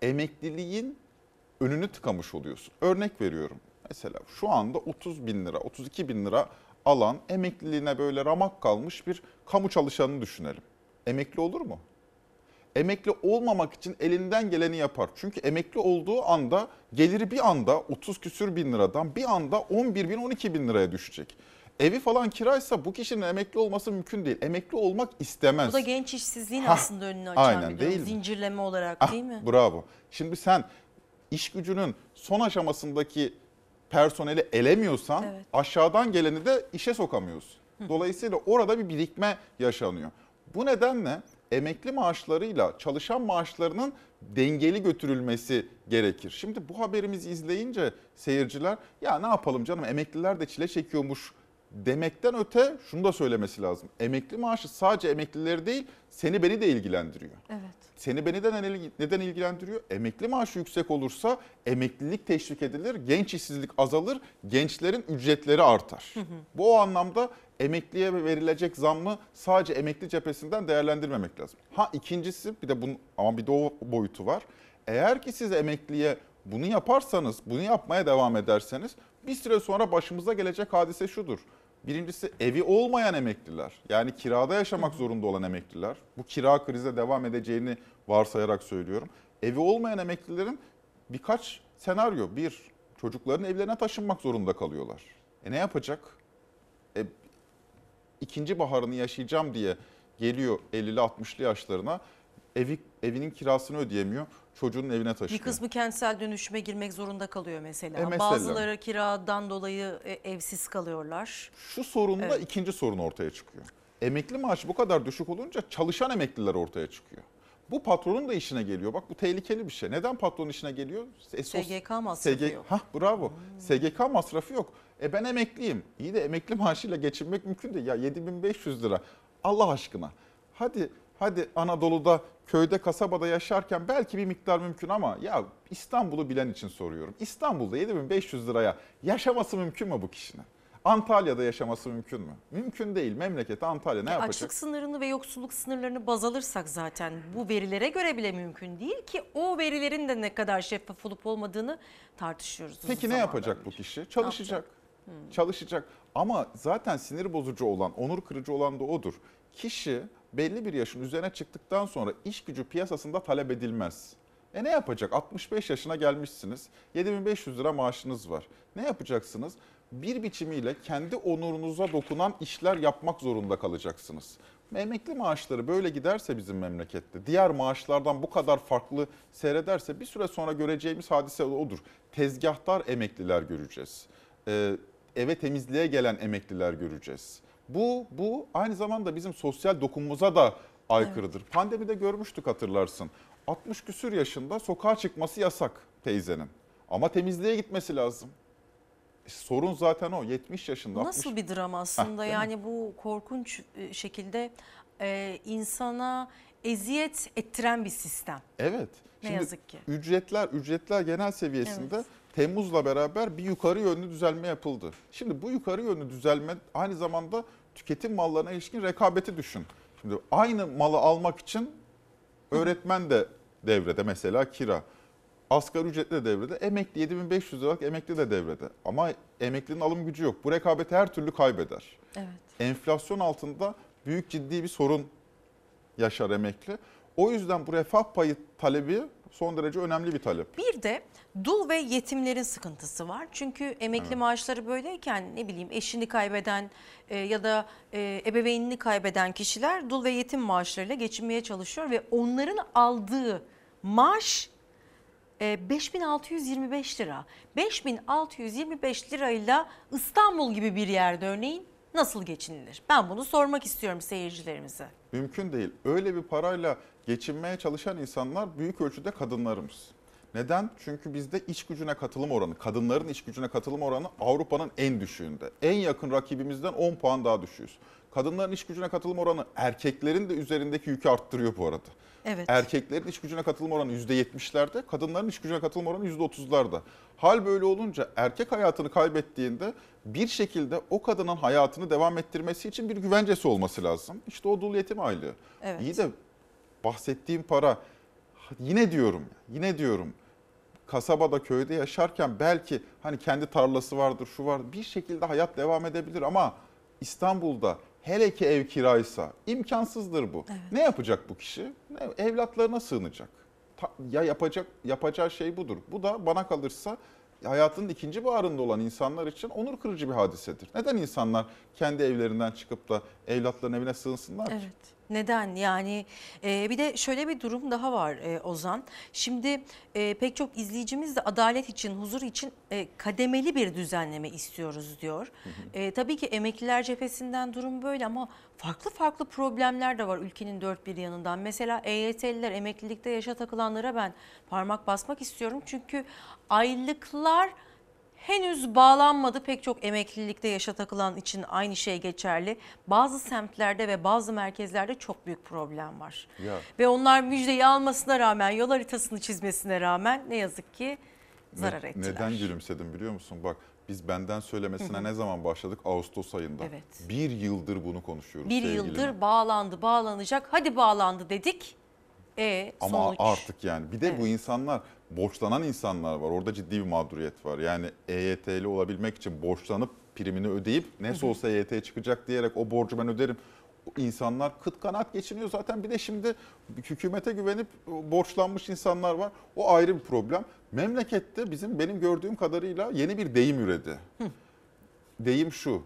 Speaker 51: Emekliliğin önünü tıkamış oluyorsun. Örnek veriyorum. Mesela şu anda 30 bin lira, 32 bin lira alan emekliliğine böyle ramak kalmış bir kamu çalışanını düşünelim. Emekli olur mu? Emekli olmamak için elinden geleni yapar. Çünkü emekli olduğu anda geliri bir anda 30 küsür bin liradan bir anda 11 bin 12 bin liraya düşecek. Evi falan kiraysa bu kişinin emekli olması mümkün değil. Emekli olmak istemez.
Speaker 1: Bu da genç işsizliğin
Speaker 51: Hah,
Speaker 1: aslında önünü açan
Speaker 51: aynen,
Speaker 1: bir durum.
Speaker 51: değil mi?
Speaker 1: Zincirleme olarak
Speaker 51: Ah,
Speaker 1: değil mi?
Speaker 51: Bravo. Şimdi sen iş gücünün son aşamasındaki personeli elemiyorsan
Speaker 1: Evet.
Speaker 51: aşağıdan geleni de işe sokamıyorsun. Dolayısıyla orada bir birikme yaşanıyor. Bu nedenle emekli maaşlarıyla çalışan maaşlarının dengeli götürülmesi gerekir. Şimdi bu haberimizi izleyince seyirciler ya ne yapalım canım emekliler de çile çekiyormuş demekten öte şunu da söylemesi lazım. Emekli maaşı sadece emeklileri değil seni beni de ilgilendiriyor.
Speaker 1: Evet.
Speaker 51: Seni beni de neden- ilgilendiriyor? Emekli maaşı yüksek olursa emeklilik teşvik edilir, genç işsizlik azalır, gençlerin ücretleri artar. Bu o anlamda emekliye verilecek zammı sadece emekli cephesinden değerlendirmemek lazım. Ha ikincisi bir de bunun ama bir o boyutu var. Eğer ki siz emekliye bunu yaparsanız, bunu yapmaya devam ederseniz bir süre sonra başımıza gelecek hadise şudur. Birincisi evi olmayan emekliler yani kirada yaşamak zorunda olan emekliler. Bu kira krize devam edeceğini varsayarak söylüyorum. Evi olmayan emeklilerin birkaç senaryo. Bir, çocukların evlerine taşınmak zorunda kalıyorlar. E ne yapacak? E, ikinci baharını yaşayacağım diye geliyor 50'li 60'lı yaşlarına. Evi, evinin kirasını ödeyemiyor. Çocuğunun evine
Speaker 1: Bir
Speaker 51: taşınıyor.
Speaker 1: kısmı kentsel dönüşüme girmek zorunda kalıyor mesela.
Speaker 51: E, mesela.
Speaker 1: Bazıları kiradan dolayı e, evsiz kalıyorlar.
Speaker 51: Şu sorunda
Speaker 1: Evet.
Speaker 51: ikinci sorun ortaya çıkıyor. Emekli maaşı bu kadar düşük olunca çalışan emekliler ortaya çıkıyor. Bu patronun da işine geliyor. Bak bu tehlikeli bir şey. Neden patronun işine geliyor? E, sos-
Speaker 1: SGK masrafı
Speaker 51: SG
Speaker 1: yok.
Speaker 51: Hah bravo. SGK masrafı yok. E ben emekliyim. İyi de emekli maaşıyla geçinmek mümkün değil. Ya 7500 lira. Allah aşkına. Hadi hadi Anadolu'da köyde kasabada yaşarken belki bir miktar mümkün ama ya İstanbul'u bilen için soruyorum. İstanbul'da 7500 liraya yaşaması mümkün mü bu kişinin? Antalya'da yaşaması mümkün mü? Mümkün değil. Memleketi Antalya ne yapacak?
Speaker 1: Açlık sınırını ve yoksulluk sınırlarını baz alırsak zaten bu verilere göre bile mümkün değil ki o verilerin de ne kadar şeffaf olup olmadığını tartışıyoruz.
Speaker 51: Peki ne yapacak bu kişi? Çalışacak. Çalışacak. Ama zaten sinir bozucu olan, onur kırıcı olan da odur. Kişi belli bir yaşın üzerine çıktıktan sonra iş gücü piyasasında talep edilmez. E ne yapacak? 65 yaşına gelmişsiniz. 7500 lira maaşınız var. Ne yapacaksınız? Bir biçimiyle kendi onurunuza dokunan işler yapmak zorunda kalacaksınız. Emekli maaşları böyle giderse bizim memlekette, diğer maaşlardan bu kadar farklı seyrederse bir süre sonra göreceğimiz hadise odur. Tezgahtar emekliler göreceğiz. Ee, eve temizliğe gelen emekliler göreceğiz. Bu bu aynı zamanda bizim sosyal dokunumuza da aykırıdır. Pandemide görmüştük hatırlarsın. 60 küsür yaşında sokağa çıkması yasak teyzenin. Ama temizliğe gitmesi lazım. Sorun zaten o 70 yaşında. 60
Speaker 1: Nasıl bir dram aslında
Speaker 51: mi?
Speaker 1: yani bu korkunç e, şekilde e, insana eziyet ettiren bir sistem.
Speaker 51: Evet.
Speaker 1: Ne
Speaker 51: Şimdi
Speaker 1: yazık ki.
Speaker 51: Ücretler, ücretler genel seviyesinde
Speaker 1: Evet.
Speaker 51: Temmuz'la beraber bir yukarı yönlü düzelme yapıldı. Şimdi bu yukarı yönlü düzelme aynı zamanda tüketim mallarına ilişkin rekabeti düşün. Şimdi aynı malı almak için öğretmen de devrede mesela kira. Asgari ücretli de devrede, emekli 7500 liralık emekli de devrede. Ama emeklinin alım gücü yok. Bu rekabeti her türlü kaybeder.
Speaker 1: Evet.
Speaker 51: Enflasyon altında büyük ciddi bir sorun yaşar emekli. O yüzden bu refah payı talebi son derece önemli bir talep.
Speaker 1: Bir de dul ve yetimlerin sıkıntısı var. Çünkü emekli
Speaker 51: Evet.
Speaker 1: maaşları böyleyken ne bileyim eşini kaybeden e, ya da e, ebeveynini kaybeden kişiler dul ve yetim maaşlarıyla geçinmeye çalışıyor ve onların aldığı maaş e, 5625 lira. 5625 lirayla İstanbul gibi bir yerde örneğin nasıl geçinilir? Ben bunu sormak istiyorum seyircilerimize.
Speaker 51: Mümkün değil. Öyle bir parayla geçinmeye çalışan insanlar büyük ölçüde kadınlarımız. Neden? Çünkü bizde iş gücüne katılım oranı, kadınların iş gücüne katılım oranı Avrupa'nın en düşüğünde. En yakın rakibimizden 10 puan daha düşüyoruz. Kadınların iş gücüne katılım oranı erkeklerin de üzerindeki yükü arttırıyor bu arada.
Speaker 1: Evet.
Speaker 51: Erkeklerin iş gücüne katılım oranı %70'lerde, kadınların iş gücüne katılım oranı %30'larda. Hal böyle olunca erkek hayatını kaybettiğinde bir şekilde o kadının hayatını devam ettirmesi için bir güvencesi olması lazım. İşte o dul yetim aylığı.
Speaker 1: Evet.
Speaker 51: İyi de bahsettiğim para yine diyorum, yine diyorum kasabada köyde yaşarken belki hani kendi tarlası vardır, şu var bir şekilde hayat devam edebilir ama İstanbul'da hele ki ev kiraysa imkansızdır bu. Ne yapacak bu kişi? Evlatlarına sığınacak. Ya yapacak yapacağı şey budur. Bu da bana kalırsa hayatının ikinci baharında olan insanlar için onur kırıcı bir hadisedir. Neden insanlar kendi evlerinden çıkıp da evlatların evine sığınsınlar ki?
Speaker 1: Evet. Neden? Yani e, bir de şöyle bir durum daha var e, Ozan. Şimdi e, pek çok izleyicimiz de adalet için, huzur için e, kademeli bir düzenleme istiyoruz diyor. E, tabii ki emekliler cephesinden durum böyle ama farklı farklı problemler de var ülkenin dört bir yanından. Mesela EYT'liler, emeklilikte yaşa takılanlara ben parmak basmak istiyorum. Çünkü aylıklar henüz bağlanmadı. Pek çok emeklilikte yaşa takılan için aynı şey geçerli. Bazı semtlerde ve bazı merkezlerde çok büyük problem var.
Speaker 51: Ya.
Speaker 1: Ve onlar müjdeyi almasına rağmen, yol haritasını çizmesine rağmen ne yazık ki zarar
Speaker 51: Ne-
Speaker 1: ettiler.
Speaker 51: Neden gülümsedim biliyor musun? Bak biz benden söylemesine
Speaker 1: Hı hı.
Speaker 51: ne zaman başladık? Ağustos ayında.
Speaker 1: Evet.
Speaker 51: Bir yıldır bunu konuşuyoruz
Speaker 1: Bir
Speaker 51: sevgili.
Speaker 1: yıldır bağlandı, bağlanacak. Hadi bağlandı dedik. E
Speaker 51: Ama
Speaker 1: sonuç.
Speaker 51: artık yani bir de bu insanlar borçlanan insanlar var. Orada ciddi bir mağduriyet var. Yani EYT'li olabilmek için borçlanıp primini ödeyip nasıl olsa EYT'ye çıkacak diyerek o borcu ben öderim. İnsanlar kıt kanaat geçiniyor zaten. Bir de şimdi hükümete güvenip borçlanmış insanlar var. O ayrı bir problem. Memlekette bizim benim gördüğüm kadarıyla yeni bir deyim üredi. Deyim şu.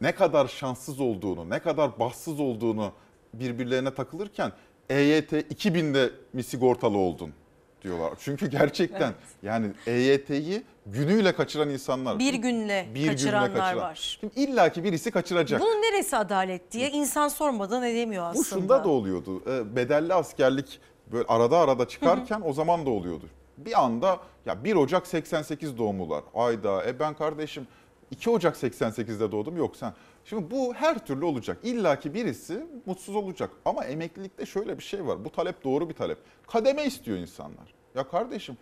Speaker 51: Ne kadar şanssız olduğunu, ne kadar bahtsız olduğunu birbirlerine takılırken EYT 2000'de mi sigortalı oldun diyorlar. Çünkü gerçekten
Speaker 1: Evet.
Speaker 51: yani EYT'yi günüyle kaçıran insanlar.
Speaker 1: Bir günle kaçıranlar var.
Speaker 51: Şimdi illaki birisi kaçıracak.
Speaker 1: Bunun neresi adalet diye insan sormadan edemiyor aslında.
Speaker 51: Bu şunda da oluyordu. E, Bedelli askerlik böyle arada arada çıkarken o zaman da oluyordu. Bir anda ya 1 Ocak 88 doğumlular. Ayda e ben kardeşim 2 Ocak 88'de doğdum yok sen. Şimdi bu her türlü olacak. İlla ki birisi mutsuz olacak. Ama emeklilikte şöyle bir şey var. Bu talep doğru bir talep. Kademe istiyor insanlar. Ya kardeşim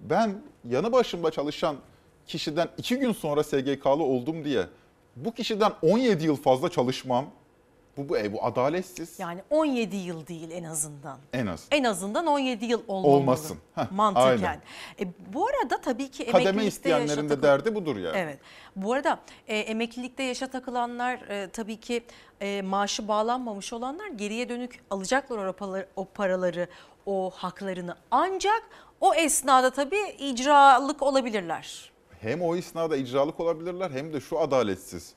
Speaker 51: ben yanı başımda çalışan kişiden 2 gün sonra SGK'lı oldum diye bu kişiden 17 yıl fazla çalışmam. Bu bu, e, bu adaletsiz.
Speaker 1: Yani 17 yıl değil en azından.
Speaker 51: En az.
Speaker 1: En azından 17 yıl olmamalı.
Speaker 51: Olmasın. Heh,
Speaker 1: Mantıken.
Speaker 51: aynen.
Speaker 1: E, bu arada tabii ki
Speaker 51: Kademe
Speaker 1: emeklilikte
Speaker 51: isteyenlerin
Speaker 1: yaşa
Speaker 51: de derdi budur yani.
Speaker 1: Evet. Bu arada e, emeklilikte yaşa takılanlar e, tabii ki e, maaşı bağlanmamış olanlar geriye dönük alacaklar o paraları, o paraları, o haklarını. Ancak o esnada tabii icralık olabilirler.
Speaker 51: Hem o esnada icralık olabilirler hem de şu adaletsiz.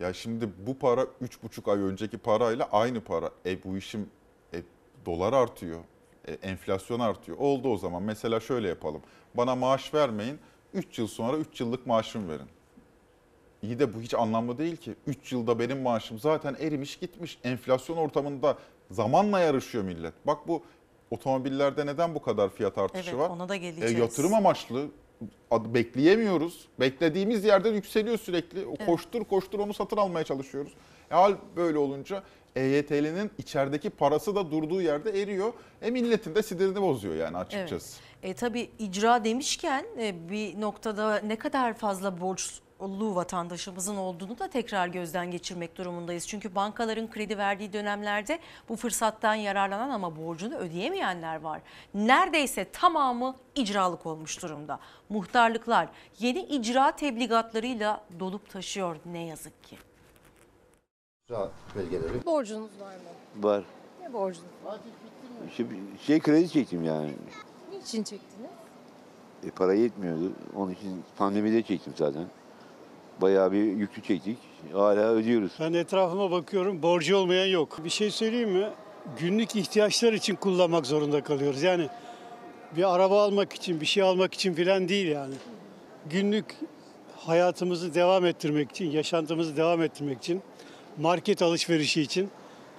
Speaker 51: Ya şimdi bu para 3,5 ay önceki parayla aynı para. E bu işim e, dolar artıyor. E, enflasyon artıyor. Oldu o zaman. Mesela şöyle yapalım. Bana maaş vermeyin. 3 yıl sonra 3 yıllık maaşımı verin. İyi de bu hiç anlamlı değil ki. 3 yılda benim maaşım zaten erimiş gitmiş. Enflasyon ortamında zamanla yarışıyor millet. Bak bu otomobillerde neden bu kadar fiyat artışı
Speaker 1: Evet,
Speaker 51: var?
Speaker 1: ona da
Speaker 51: E,
Speaker 1: geleceğiz.
Speaker 51: yatırım amaçlı bekleyemiyoruz. Beklediğimiz yerde yükseliyor sürekli. O
Speaker 1: Evet.
Speaker 51: Koştur koştur onu satın almaya çalışıyoruz. E, hal böyle olunca EYT'linin içerideki parası da durduğu yerde eriyor. E milletin de sinirini bozuyor yani açıkçası.
Speaker 1: Evet. E, tabii icra demişken e, bir noktada ne kadar fazla borçlu vatandaşımızın olduğunu da tekrar gözden geçirmek durumundayız. Çünkü bankaların kredi verdiği dönemlerde bu fırsattan yararlanan ama borcunu ödeyemeyenler var. Neredeyse tamamı icralık olmuş durumda. Muhtarlıklar yeni icra tebligatlarıyla dolup taşıyor ne yazık ki.
Speaker 65: belgeleri.
Speaker 66: Borcunuz var mı?
Speaker 65: Var.
Speaker 66: Ne borcunuz?
Speaker 65: İşte şey kredi çektim yani.
Speaker 66: Niçin çektiniz?
Speaker 65: E, para yetmiyordu. Onun için pandemide çektim zaten. Bayağı bir yüklü çektik. Hala ödüyoruz.
Speaker 58: Ben etrafıma bakıyorum borcu olmayan yok. Bir şey söyleyeyim mi? Günlük ihtiyaçlar için kullanmak zorunda kalıyoruz. Yani bir araba almak için, bir şey almak için falan değil yani. Günlük hayatımızı devam ettirmek için, yaşantımızı devam ettirmek için, market alışverişi için.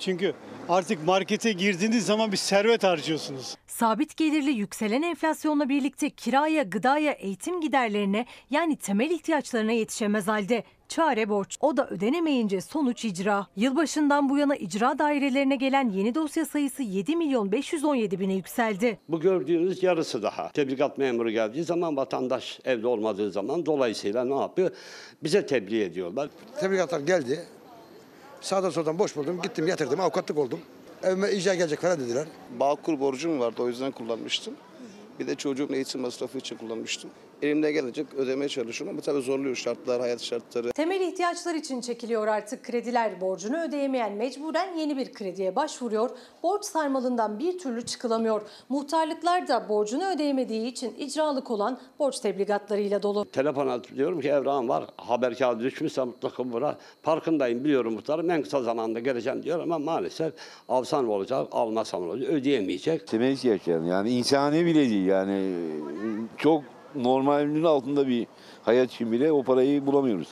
Speaker 58: Çünkü artık markete girdiğiniz zaman bir servet harcıyorsunuz.
Speaker 67: Sabit gelirli yükselen enflasyonla birlikte kiraya, gıdaya, eğitim giderlerine yani temel ihtiyaçlarına yetişemez halde. Çare borç. O da ödenemeyince sonuç icra. Yılbaşından bu yana icra dairelerine gelen yeni dosya sayısı 7 milyon 517 bine yükseldi.
Speaker 56: Bu gördüğünüz yarısı daha. Tebligat memuru geldiği zaman vatandaş evde olmadığı zaman dolayısıyla ne yapıyor? Bize tebliğ ediyorlar.
Speaker 68: Tebligatlar geldi. Sağdan soldan boş buldum. Gittim yatırdım avukatlık oldum. Evime icra gelecek falan dediler.
Speaker 69: Bağkur borcum vardı o yüzden kullanmıştım. Bir de çocuğun eğitim masrafı için kullanmıştım. Elimde gelecek ödemeye çalışıyorum ama tabii zorluyor şartlar, hayat şartları.
Speaker 66: Temel ihtiyaçlar için çekiliyor artık krediler. Borcunu ödeyemeyen mecburen yeni bir krediye başvuruyor. Borç sarmalından bir türlü çıkılamıyor. Muhtarlıklar da borcunu ödeyemediği için icralık olan borç tebligatlarıyla dolu.
Speaker 56: Telefona diyorum ki evrağım var. Haber kağıdı düşmüşse mutlaka bura. Parkındayım biliyorum muhtarım. En kısa zamanda geleceğim diyor ama maalesef alsam olacak, almasam olacak. Ödeyemeyecek.
Speaker 65: Temel ihtiyaçlar yani insani bile değil yani çok normalinin altında bir hayat için bile o parayı bulamıyoruz.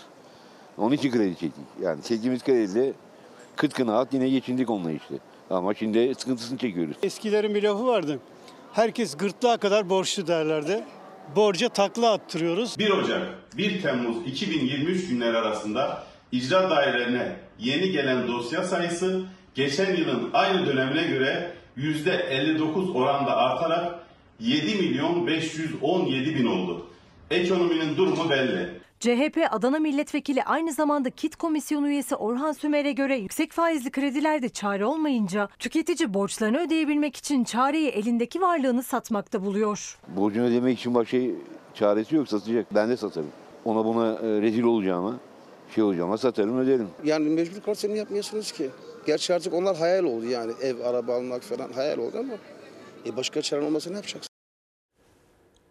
Speaker 65: Onun için kredi çektik. Yani çektiğimiz krediyle kıt kınaat yine geçindik onunla işte. Ama şimdi sıkıntısını çekiyoruz.
Speaker 58: Eskilerin bir lafı vardı. Herkes gırtlağa kadar borçlu derlerdi. Borca takla attırıyoruz.
Speaker 70: 1 Ocak 1 Temmuz 2023 günleri arasında icra dairelerine yeni gelen dosya sayısı geçen yılın aynı dönemine göre %59 oranda artarak 7 milyon 517 bin oldu. Ekonominin durumu belli.
Speaker 67: CHP Adana Milletvekili aynı zamanda KİT Komisyonu üyesi Orhan Sümer'e göre yüksek faizli kredilerde çare olmayınca tüketici borçlarını ödeyebilmek için çareyi elindeki varlığını satmakta buluyor.
Speaker 65: Borcunu ödemek için başka çaresi yok satacak. Ben de satarım. Ona buna e, rezil olacağıma şey olacağıma satarım öderim.
Speaker 69: Yani mecbur kalırsanız yapmıyorsunuz ki. Gerçi artık onlar hayal oldu yani ev, araba almak falan hayal oldu ama e başka çaren olmasa ne yapacaksın?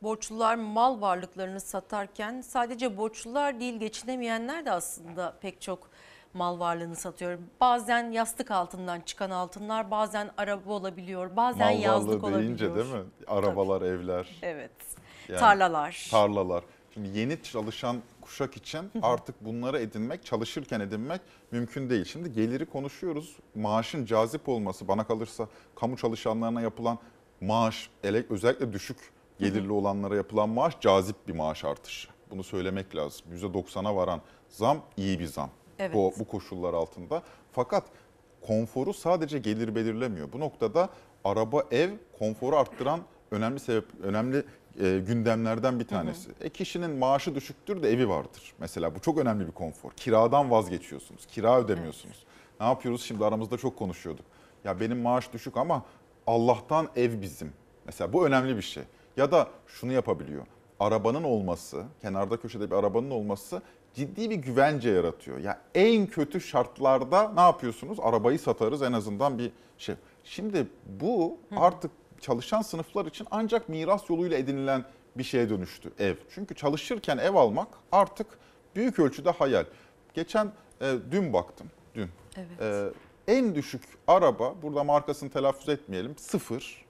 Speaker 1: Borçlular mal varlıklarını satarken sadece borçlular değil geçinemeyenler de aslında pek çok mal varlığını satıyor. Bazen yastık altından çıkan altınlar, bazen araba olabiliyor, bazen
Speaker 51: Mal
Speaker 1: yazlık
Speaker 51: varlığı deyince
Speaker 1: olabiliyor.
Speaker 51: değil mi? Arabalar, evler.
Speaker 1: Evet.
Speaker 51: Yani
Speaker 1: Tarlalar.
Speaker 51: Tarlalar. Şimdi yeni çalışan kuşak için artık bunları edinmek, çalışırken edinmek mümkün değil. Şimdi geliri konuşuyoruz. Maaşın cazip olması bana kalırsa kamu çalışanlarına yapılan maaş, özellikle düşük gelirli olanlara yapılan maaş cazip bir maaş artışı. Bunu söylemek lazım. %90'a varan zam iyi bir zam.
Speaker 1: Evet.
Speaker 51: Bu, bu koşullar altında. Fakat konforu sadece gelir belirlemiyor. Bu noktada araba, ev konforu arttıran önemli sebep, önemli e, gündemlerden bir tanesi. E kişinin maaşı düşüktür de evi vardır. Mesela bu çok önemli bir konfor. Kiradan vazgeçiyorsunuz. Kira ödemiyorsunuz. Ne yapıyoruz? Şimdi aramızda çok konuşuyorduk. Ya benim maaş düşük ama Allah'tan ev bizim. Mesela bu önemli bir şey. Ya da şunu yapabiliyor. Arabanın olması, kenarda köşede bir arabanın olması ciddi bir güvence yaratıyor. Ya en kötü şartlarda ne yapıyorsunuz? Arabayı satarız en azından bir şey. Şimdi bu artık çalışan sınıflar için ancak miras yoluyla edinilen bir şeye dönüştü ev. Çünkü çalışırken ev almak artık büyük ölçüde hayal. Geçen e, dün baktım, dün.
Speaker 1: Evet.
Speaker 51: E, en düşük araba, burada markasını telaffuz etmeyelim, sıfır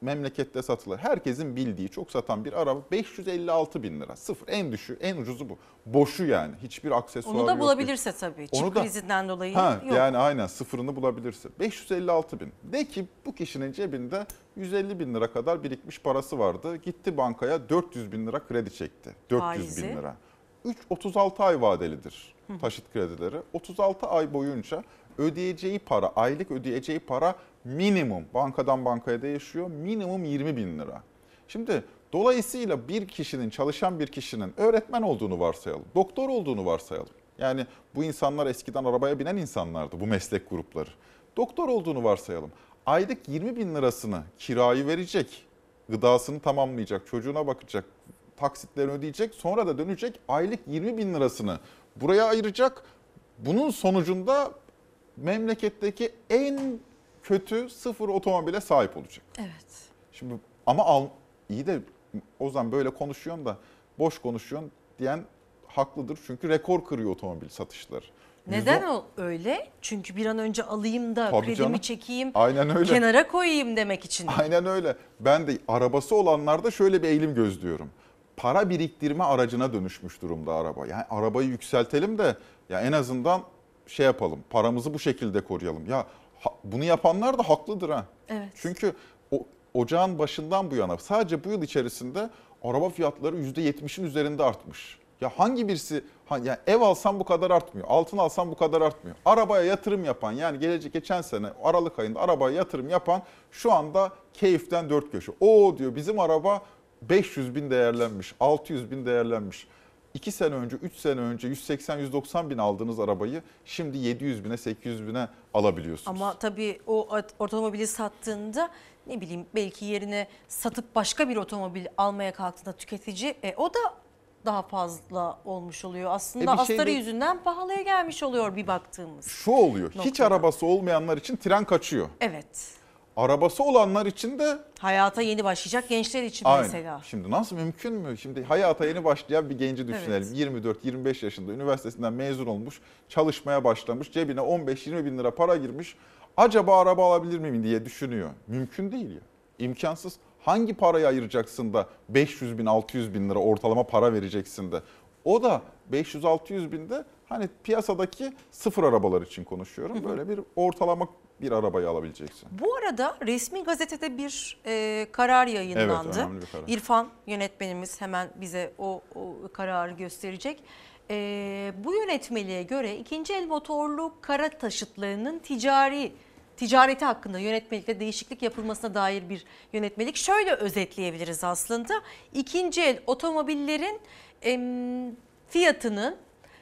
Speaker 51: memlekette satılır. Herkesin bildiği, çok satan bir araba 556 bin lira. Sıfır, en düşüğü, en ucuzu bu. Boşu yani, hiçbir aksesuar
Speaker 1: Onu da
Speaker 51: yok.
Speaker 1: bulabilirse tabii. Çip
Speaker 51: Onu da-
Speaker 1: krizinden dolayı
Speaker 51: Ha,
Speaker 1: yok.
Speaker 51: Yani aynen sıfırını bulabilirse. 556 bin. De ki bu kişinin cebinde 150 bin lira kadar birikmiş parası vardı. Gitti bankaya 400 bin lira kredi çekti. 400
Speaker 1: Faizi?
Speaker 51: bin lira. 3, 36 ay vadelidir taşıt kredileri. 36 ay boyunca ödeyeceği para, aylık ödeyeceği para minimum, bankadan bankaya değişiyor, minimum 20 bin lira. Şimdi dolayısıyla bir kişinin, çalışan bir kişinin öğretmen olduğunu varsayalım, doktor olduğunu varsayalım. Yani bu insanlar eskiden arabaya binen insanlardı, bu meslek grupları. Doktor olduğunu varsayalım. Aylık 20 bin lirasını kirayı verecek, gıdasını tamamlayacak, çocuğuna bakacak, taksitlerini ödeyecek, sonra da dönecek aylık 20 bin lirasını buraya ayıracak. Bunun sonucunda memleketteki en kötü sıfır otomobile sahip olacak.
Speaker 1: Evet.
Speaker 51: Şimdi ama al, iyi de o zaman böyle konuşuyorsun da boş konuşuyorsun diyen haklıdır. Çünkü rekor kırıyor otomobil satışları.
Speaker 1: Neden o öyle? Çünkü bir an önce alayım da
Speaker 51: Tabii
Speaker 1: kredimi
Speaker 51: canım.
Speaker 1: çekeyim,
Speaker 51: Aynen öyle.
Speaker 1: kenara koyayım demek için.
Speaker 51: Aynen öyle. Ben de arabası olanlarda şöyle bir eğilim gözlüyorum. Para biriktirme aracına dönüşmüş durumda araba. Yani arabayı yükseltelim de ya en azından şey yapalım. Paramızı bu şekilde koruyalım. Ya bunu yapanlar da haklıdır ha.
Speaker 1: Evet.
Speaker 51: Çünkü o, ocağın başından bu yana sadece bu yıl içerisinde araba fiyatları %70'in üzerinde artmış. Ya hangi birisi ha- ya ev alsam bu kadar artmıyor. Altın alsam bu kadar artmıyor. Arabaya yatırım yapan yani gelecek geçen sene Aralık ayında arabaya yatırım yapan şu anda keyiften dört köşe. O diyor bizim araba 500 bin değerlenmiş, 600 bin değerlenmiş. 2 sene önce, 3 sene önce 180-190 bin aldığınız arabayı şimdi 700 bine, 800 bine alabiliyorsunuz.
Speaker 1: Ama tabii o ot- otomobili sattığında ne bileyim belki yerine satıp başka bir otomobil almaya kalktığında tüketici e, o da daha fazla olmuş oluyor. Aslında
Speaker 51: E şey
Speaker 1: astarı
Speaker 51: de-
Speaker 1: yüzünden pahalıya gelmiş oluyor bir baktığımız.
Speaker 51: Şu oluyor, hiç
Speaker 1: Noktada.
Speaker 51: arabası olmayanlar için tren kaçıyor.
Speaker 1: Evet.
Speaker 51: Arabası olanlar için de
Speaker 1: Hayata yeni başlayacak gençler için
Speaker 51: aynı.
Speaker 1: mesela.
Speaker 51: Şimdi nasıl mümkün mü? Şimdi hayata yeni başlayan bir genci düşünelim.
Speaker 1: Evet.
Speaker 51: 24-25 yaşında üniversitesinden mezun olmuş, çalışmaya başlamış, cebine 15-20 bin lira para girmiş. Acaba araba alabilir miyim diye düşünüyor. Mümkün değil ya. İmkansız. Hangi parayı ayıracaksın da 500 bin, 600 bin lira ortalama para vereceksin de. O da 500-600 binde hani piyasadaki sıfır arabalar için konuşuyorum. Böyle bir ortalama bir arabayı alabileceksin.
Speaker 1: Bu arada resmi gazetede bir e, karar yayınlandı.
Speaker 51: Evet, önemli bir karar.
Speaker 1: İrfan yönetmenimiz hemen bize o, o kararı gösterecek. E, bu yönetmeliğe göre ikinci el motorlu kara taşıtlarının ticari ticareti hakkında yönetmelikte değişiklik yapılmasına dair bir yönetmelik. Şöyle özetleyebiliriz aslında. İkinci el otomobillerin em, fiyatının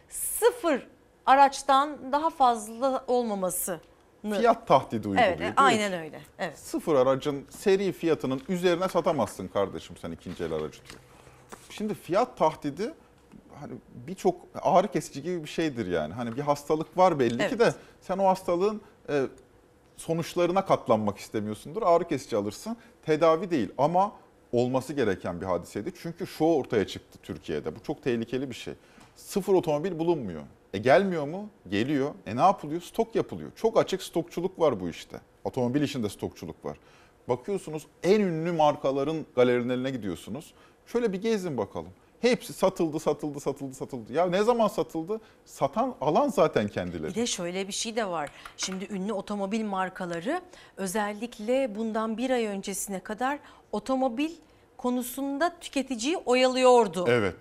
Speaker 1: sıfır araçtan daha fazla olmaması.
Speaker 51: Fiyat tahdidi uyguluyor.
Speaker 1: Evet, aynen
Speaker 51: ki,
Speaker 1: öyle. Evet.
Speaker 51: Sıfır aracın seri fiyatının üzerine satamazsın kardeşim sen ikinci el aracı diyor. Şimdi fiyat tahdidi hani birçok ağrı kesici gibi bir şeydir yani. Hani bir hastalık var belli ki
Speaker 1: Evet.
Speaker 51: de sen o hastalığın e, sonuçlarına katlanmak istemiyorsundur. Ağrı kesici alırsın. Tedavi değil ama olması gereken bir hadiseydi. Çünkü şu ortaya çıktı Türkiye'de. Bu çok tehlikeli bir şey. Sıfır otomobil bulunmuyor. E gelmiyor mu? Geliyor. E ne yapılıyor? Stok yapılıyor. Çok açık stokçuluk var bu işte. Otomobil işinde stokçuluk var. Bakıyorsunuz en ünlü markaların galerilerine gidiyorsunuz. Şöyle bir gezin bakalım. Hepsi satıldı, satıldı, satıldı, satıldı. Ya ne zaman satıldı? Satan alan zaten kendileri.
Speaker 1: Bir de şöyle bir şey de var. Şimdi ünlü otomobil markaları özellikle bundan bir ay öncesine kadar otomobil konusunda tüketiciyi oyalıyordu.
Speaker 51: Evet.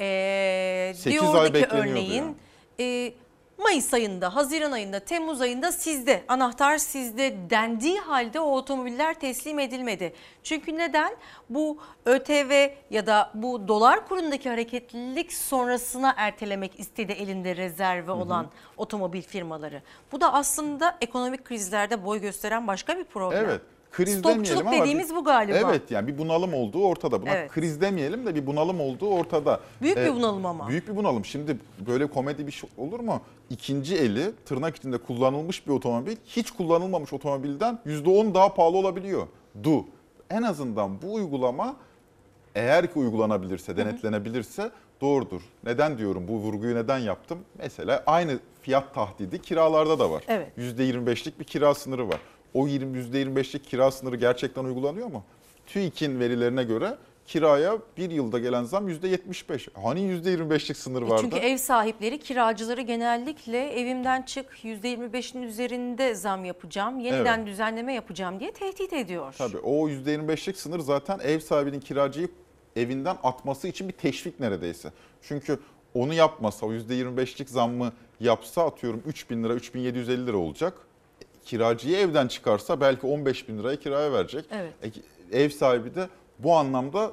Speaker 1: Ee,
Speaker 51: Sekiz
Speaker 1: diyordu
Speaker 51: ay
Speaker 1: ki
Speaker 51: bekleniyordu
Speaker 1: örneğin e, Mayıs ayında, Haziran ayında, Temmuz ayında sizde, anahtar sizde dendiği halde o otomobiller teslim edilmedi. Çünkü neden? Bu ÖTV ya da bu dolar kurundaki hareketlilik sonrasına ertelemek istedi elinde rezerve olan otomobil firmaları. Bu da aslında ekonomik krizlerde boy gösteren başka bir problem.
Speaker 51: Evet. Kriz
Speaker 1: Stokçuluk
Speaker 51: demeyelim ama
Speaker 1: dediğimiz
Speaker 51: bir-
Speaker 1: bu galiba.
Speaker 51: Evet yani bir bunalım olduğu ortada. Buna
Speaker 1: Evet.
Speaker 51: kriz demeyelim de bir bunalım olduğu ortada.
Speaker 1: Büyük bir
Speaker 51: Ee,
Speaker 1: bunalım ama.
Speaker 51: Büyük bir bunalım. Şimdi böyle komedi bir şey olur mu? İkinci eli tırnak içinde kullanılmış bir otomobil hiç kullanılmamış otomobilden %10 daha pahalı olabiliyor. Du. En azından bu uygulama eğer ki uygulanabilirse, denetlenebilirse doğrudur. Neden diyorum bu vurguyu neden yaptım? Mesela aynı fiyat tahdidi kiralarda da var.
Speaker 1: Evet.
Speaker 51: %25'lik bir kira sınırı var. O 20 %25'lik kira sınırı gerçekten uygulanıyor mu? TÜİK'in verilerine göre kiraya bir yılda gelen zam %75. Hani %25'lik sınır
Speaker 1: E
Speaker 51: vardı?
Speaker 1: Çünkü ev sahipleri kiracıları genellikle evimden çık %25'in üzerinde zam yapacağım, yeniden
Speaker 51: Evet.
Speaker 1: düzenleme yapacağım diye tehdit ediyor.
Speaker 51: Tabii o %25'lik sınır zaten ev sahibinin kiracıyı evinden atması için bir teşvik neredeyse. Çünkü onu yapmasa, o %25'lik zammı yapsa atıyorum 3 bin lira, 3750 lira olacak. Kiracıyı evden çıkarsa belki 15 bin liraya kiraya verecek.
Speaker 1: Evet.
Speaker 51: E, Ev sahibi de bu anlamda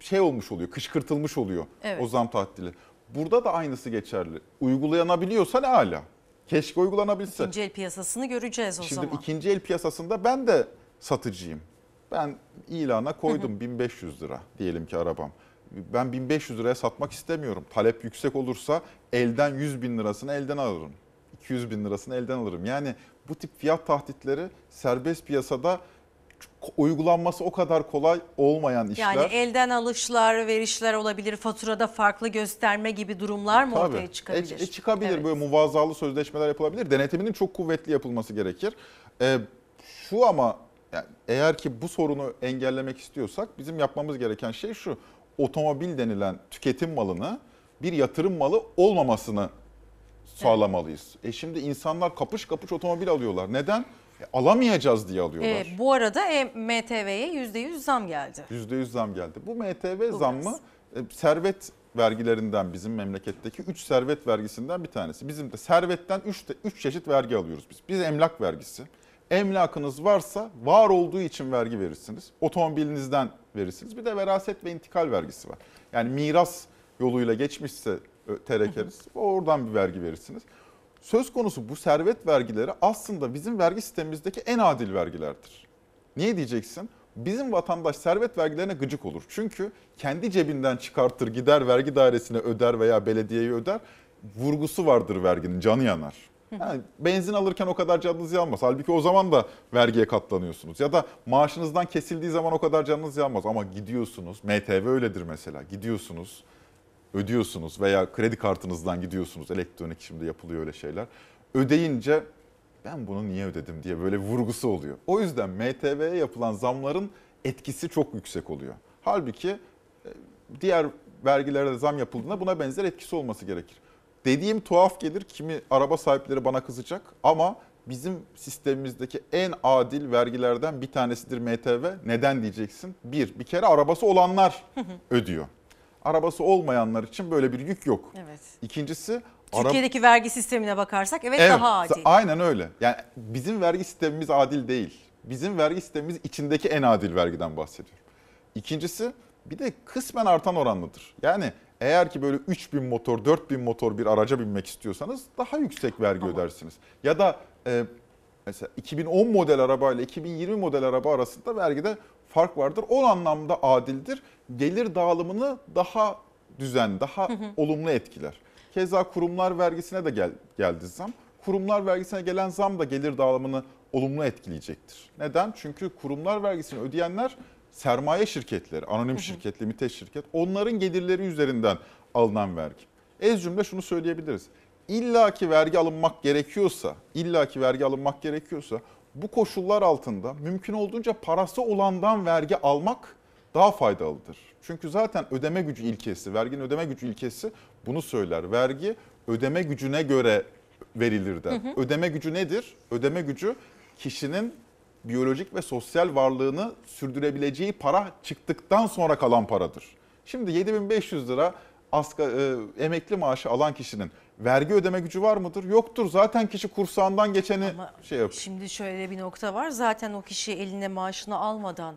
Speaker 51: şey olmuş oluyor, kışkırtılmış oluyor
Speaker 1: Evet.
Speaker 51: o zam tahdili. Burada da aynısı geçerli. Uygulanabiliyorsa ne hala? Keşke uygulanabilse.
Speaker 1: İkinci el piyasasını göreceğiz o
Speaker 51: Şimdi
Speaker 1: zaman.
Speaker 51: ikinci el piyasasında ben de satıcıyım. Ben ilana koydum 1500 lira diyelim ki arabam. Ben 1500 liraya satmak istemiyorum. Talep yüksek olursa elden 100 bin lirasını elden alırım. 200 bin lirasını elden alırım. Yani bu tip fiyat tahditleri serbest piyasada uygulanması o kadar kolay olmayan işler.
Speaker 1: Yani elden alışlar, verişler olabilir, faturada farklı gösterme gibi durumlar mı
Speaker 51: Tabii.
Speaker 1: ortaya çıkabilir?
Speaker 51: E, e, çıkabilir
Speaker 1: Evet.
Speaker 51: böyle muvazalı sözleşmeler yapılabilir. Denetiminin çok kuvvetli yapılması gerekir. E, şu ama yani eğer ki bu sorunu engellemek istiyorsak bizim yapmamız gereken şey şu. Otomobil denilen tüketim malını bir yatırım malı olmamasını sağlamalıyız. E şimdi insanlar kapış kapış otomobil alıyorlar. Neden? E, alamayacağız diye alıyorlar.
Speaker 1: E, bu arada e, MTV'ye %100 zam geldi.
Speaker 51: %100 zam geldi. Bu MTV
Speaker 1: Bu
Speaker 51: zammı e, servet vergilerinden bizim memleketteki 3 servet vergisinden bir tanesi. Bizim de servetten 3 3 çeşit vergi alıyoruz biz. Biz emlak vergisi. Emlakınız varsa var olduğu için vergi verirsiniz. Otomobilinizden verirsiniz. Bir de veraset ve intikal vergisi var. Yani miras yoluyla geçmişse terekeriz. Oradan bir vergi verirsiniz. Söz konusu bu servet vergileri aslında bizim vergi sistemimizdeki en adil vergilerdir. Niye diyeceksin? Bizim vatandaş servet vergilerine gıcık olur. Çünkü kendi cebinden çıkartır gider vergi dairesine öder veya belediyeye öder. Vurgusu vardır verginin canı yanar. Yani benzin alırken o kadar canınız yanmaz. Halbuki o zaman da vergiye katlanıyorsunuz. Ya da maaşınızdan kesildiği zaman o kadar canınız yanmaz. Ama gidiyorsunuz, MTV öyledir mesela. Gidiyorsunuz, ödüyorsunuz veya kredi kartınızdan gidiyorsunuz. Elektronik şimdi yapılıyor öyle şeyler. Ödeyince ben bunu niye ödedim diye böyle vurgusu oluyor. O yüzden MTV'ye yapılan zamların etkisi çok yüksek oluyor. Halbuki e, diğer vergilere de zam yapıldığında buna benzer etkisi olması gerekir. Dediğim tuhaf gelir. Kimi araba sahipleri bana kızacak ama bizim sistemimizdeki en adil vergilerden bir tanesidir MTV. Neden diyeceksin? Bir, bir kere arabası olanlar ödüyor. Arabası olmayanlar için böyle bir yük yok.
Speaker 1: Evet.
Speaker 51: İkincisi ara-
Speaker 1: Türkiye'deki vergi sistemine bakarsak evet, daha adil.
Speaker 51: Aynen öyle. Yani bizim vergi sistemimiz adil değil. Bizim vergi sistemimiz içindeki en adil vergiden bahsediyorum. İkincisi bir de kısmen artan oranlıdır. Yani eğer ki böyle 3000 motor, 4000 motor bir araca binmek istiyorsanız daha yüksek vergi ödersiniz. Ya da e, mesela 2010 model araba ile 2020 model araba arasında vergide fark vardır. O anlamda adildir. Gelir dağılımını daha düzen, daha olumlu etkiler. Keza kurumlar vergisine de gel, geldi zam. Kurumlar vergisine gelen zam da gelir dağılımını olumlu etkileyecektir. Neden? Çünkü kurumlar vergisini ödeyenler sermaye şirketleri, anonim şirket, limited şirket onların gelirleri üzerinden alınan vergi. Ez cümle şunu söyleyebiliriz. İlla ki vergi alınmak gerekiyorsa, illa ki vergi alınmak gerekiyorsa bu koşullar altında mümkün olduğunca parası olandan vergi almak daha faydalıdır. Çünkü zaten ödeme gücü ilkesi, verginin ödeme gücü ilkesi bunu söyler. Vergi ödeme gücüne göre verilir der.
Speaker 71: Hı hı.
Speaker 51: Ödeme gücü nedir? Ödeme gücü kişinin biyolojik ve sosyal varlığını sürdürebileceği para çıktıktan sonra kalan paradır. Şimdi 7500 lira asgari, e, emekli maaşı alan kişinin vergi ödeme gücü var mıdır? Yoktur. Zaten kişi kursağından geçeni şey yapıyor.
Speaker 1: Şimdi şöyle bir nokta var. Zaten o kişi eline maaşını almadan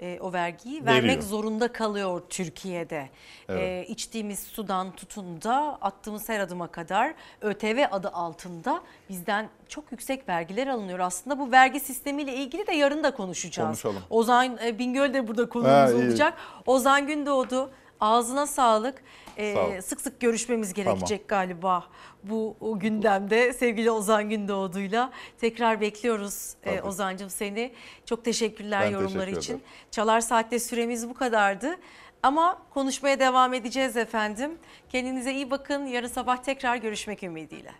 Speaker 1: e, o vergiyi
Speaker 51: Veriyor.
Speaker 1: vermek zorunda kalıyor Türkiye'de.
Speaker 51: Evet.
Speaker 1: E, içtiğimiz sudan tutun da attığımız her adıma kadar ÖTV adı altında bizden çok yüksek vergiler alınıyor. Aslında bu vergi sistemiyle ilgili de yarın da konuşacağız.
Speaker 51: Konuşalım.
Speaker 1: Ozan e, Bingöl de burada
Speaker 51: Ha,
Speaker 1: konuğumuz
Speaker 51: iyi.
Speaker 1: olacak. Ozan Gündoğdu ağzına sağlık. E, sık sık görüşmemiz gerekecek galiba bu gündemde sevgili Ozan Gündoğdu'yla. Tekrar bekliyoruz e,
Speaker 51: Tabii.
Speaker 1: Ozancığım seni. Çok teşekkürler
Speaker 51: Ben
Speaker 1: yorumları
Speaker 51: teşekkür
Speaker 1: için. Çalar Saat'te süremiz bu kadardı. Ama konuşmaya devam edeceğiz efendim. Kendinize iyi bakın. Yarın sabah tekrar görüşmek ümidiyle.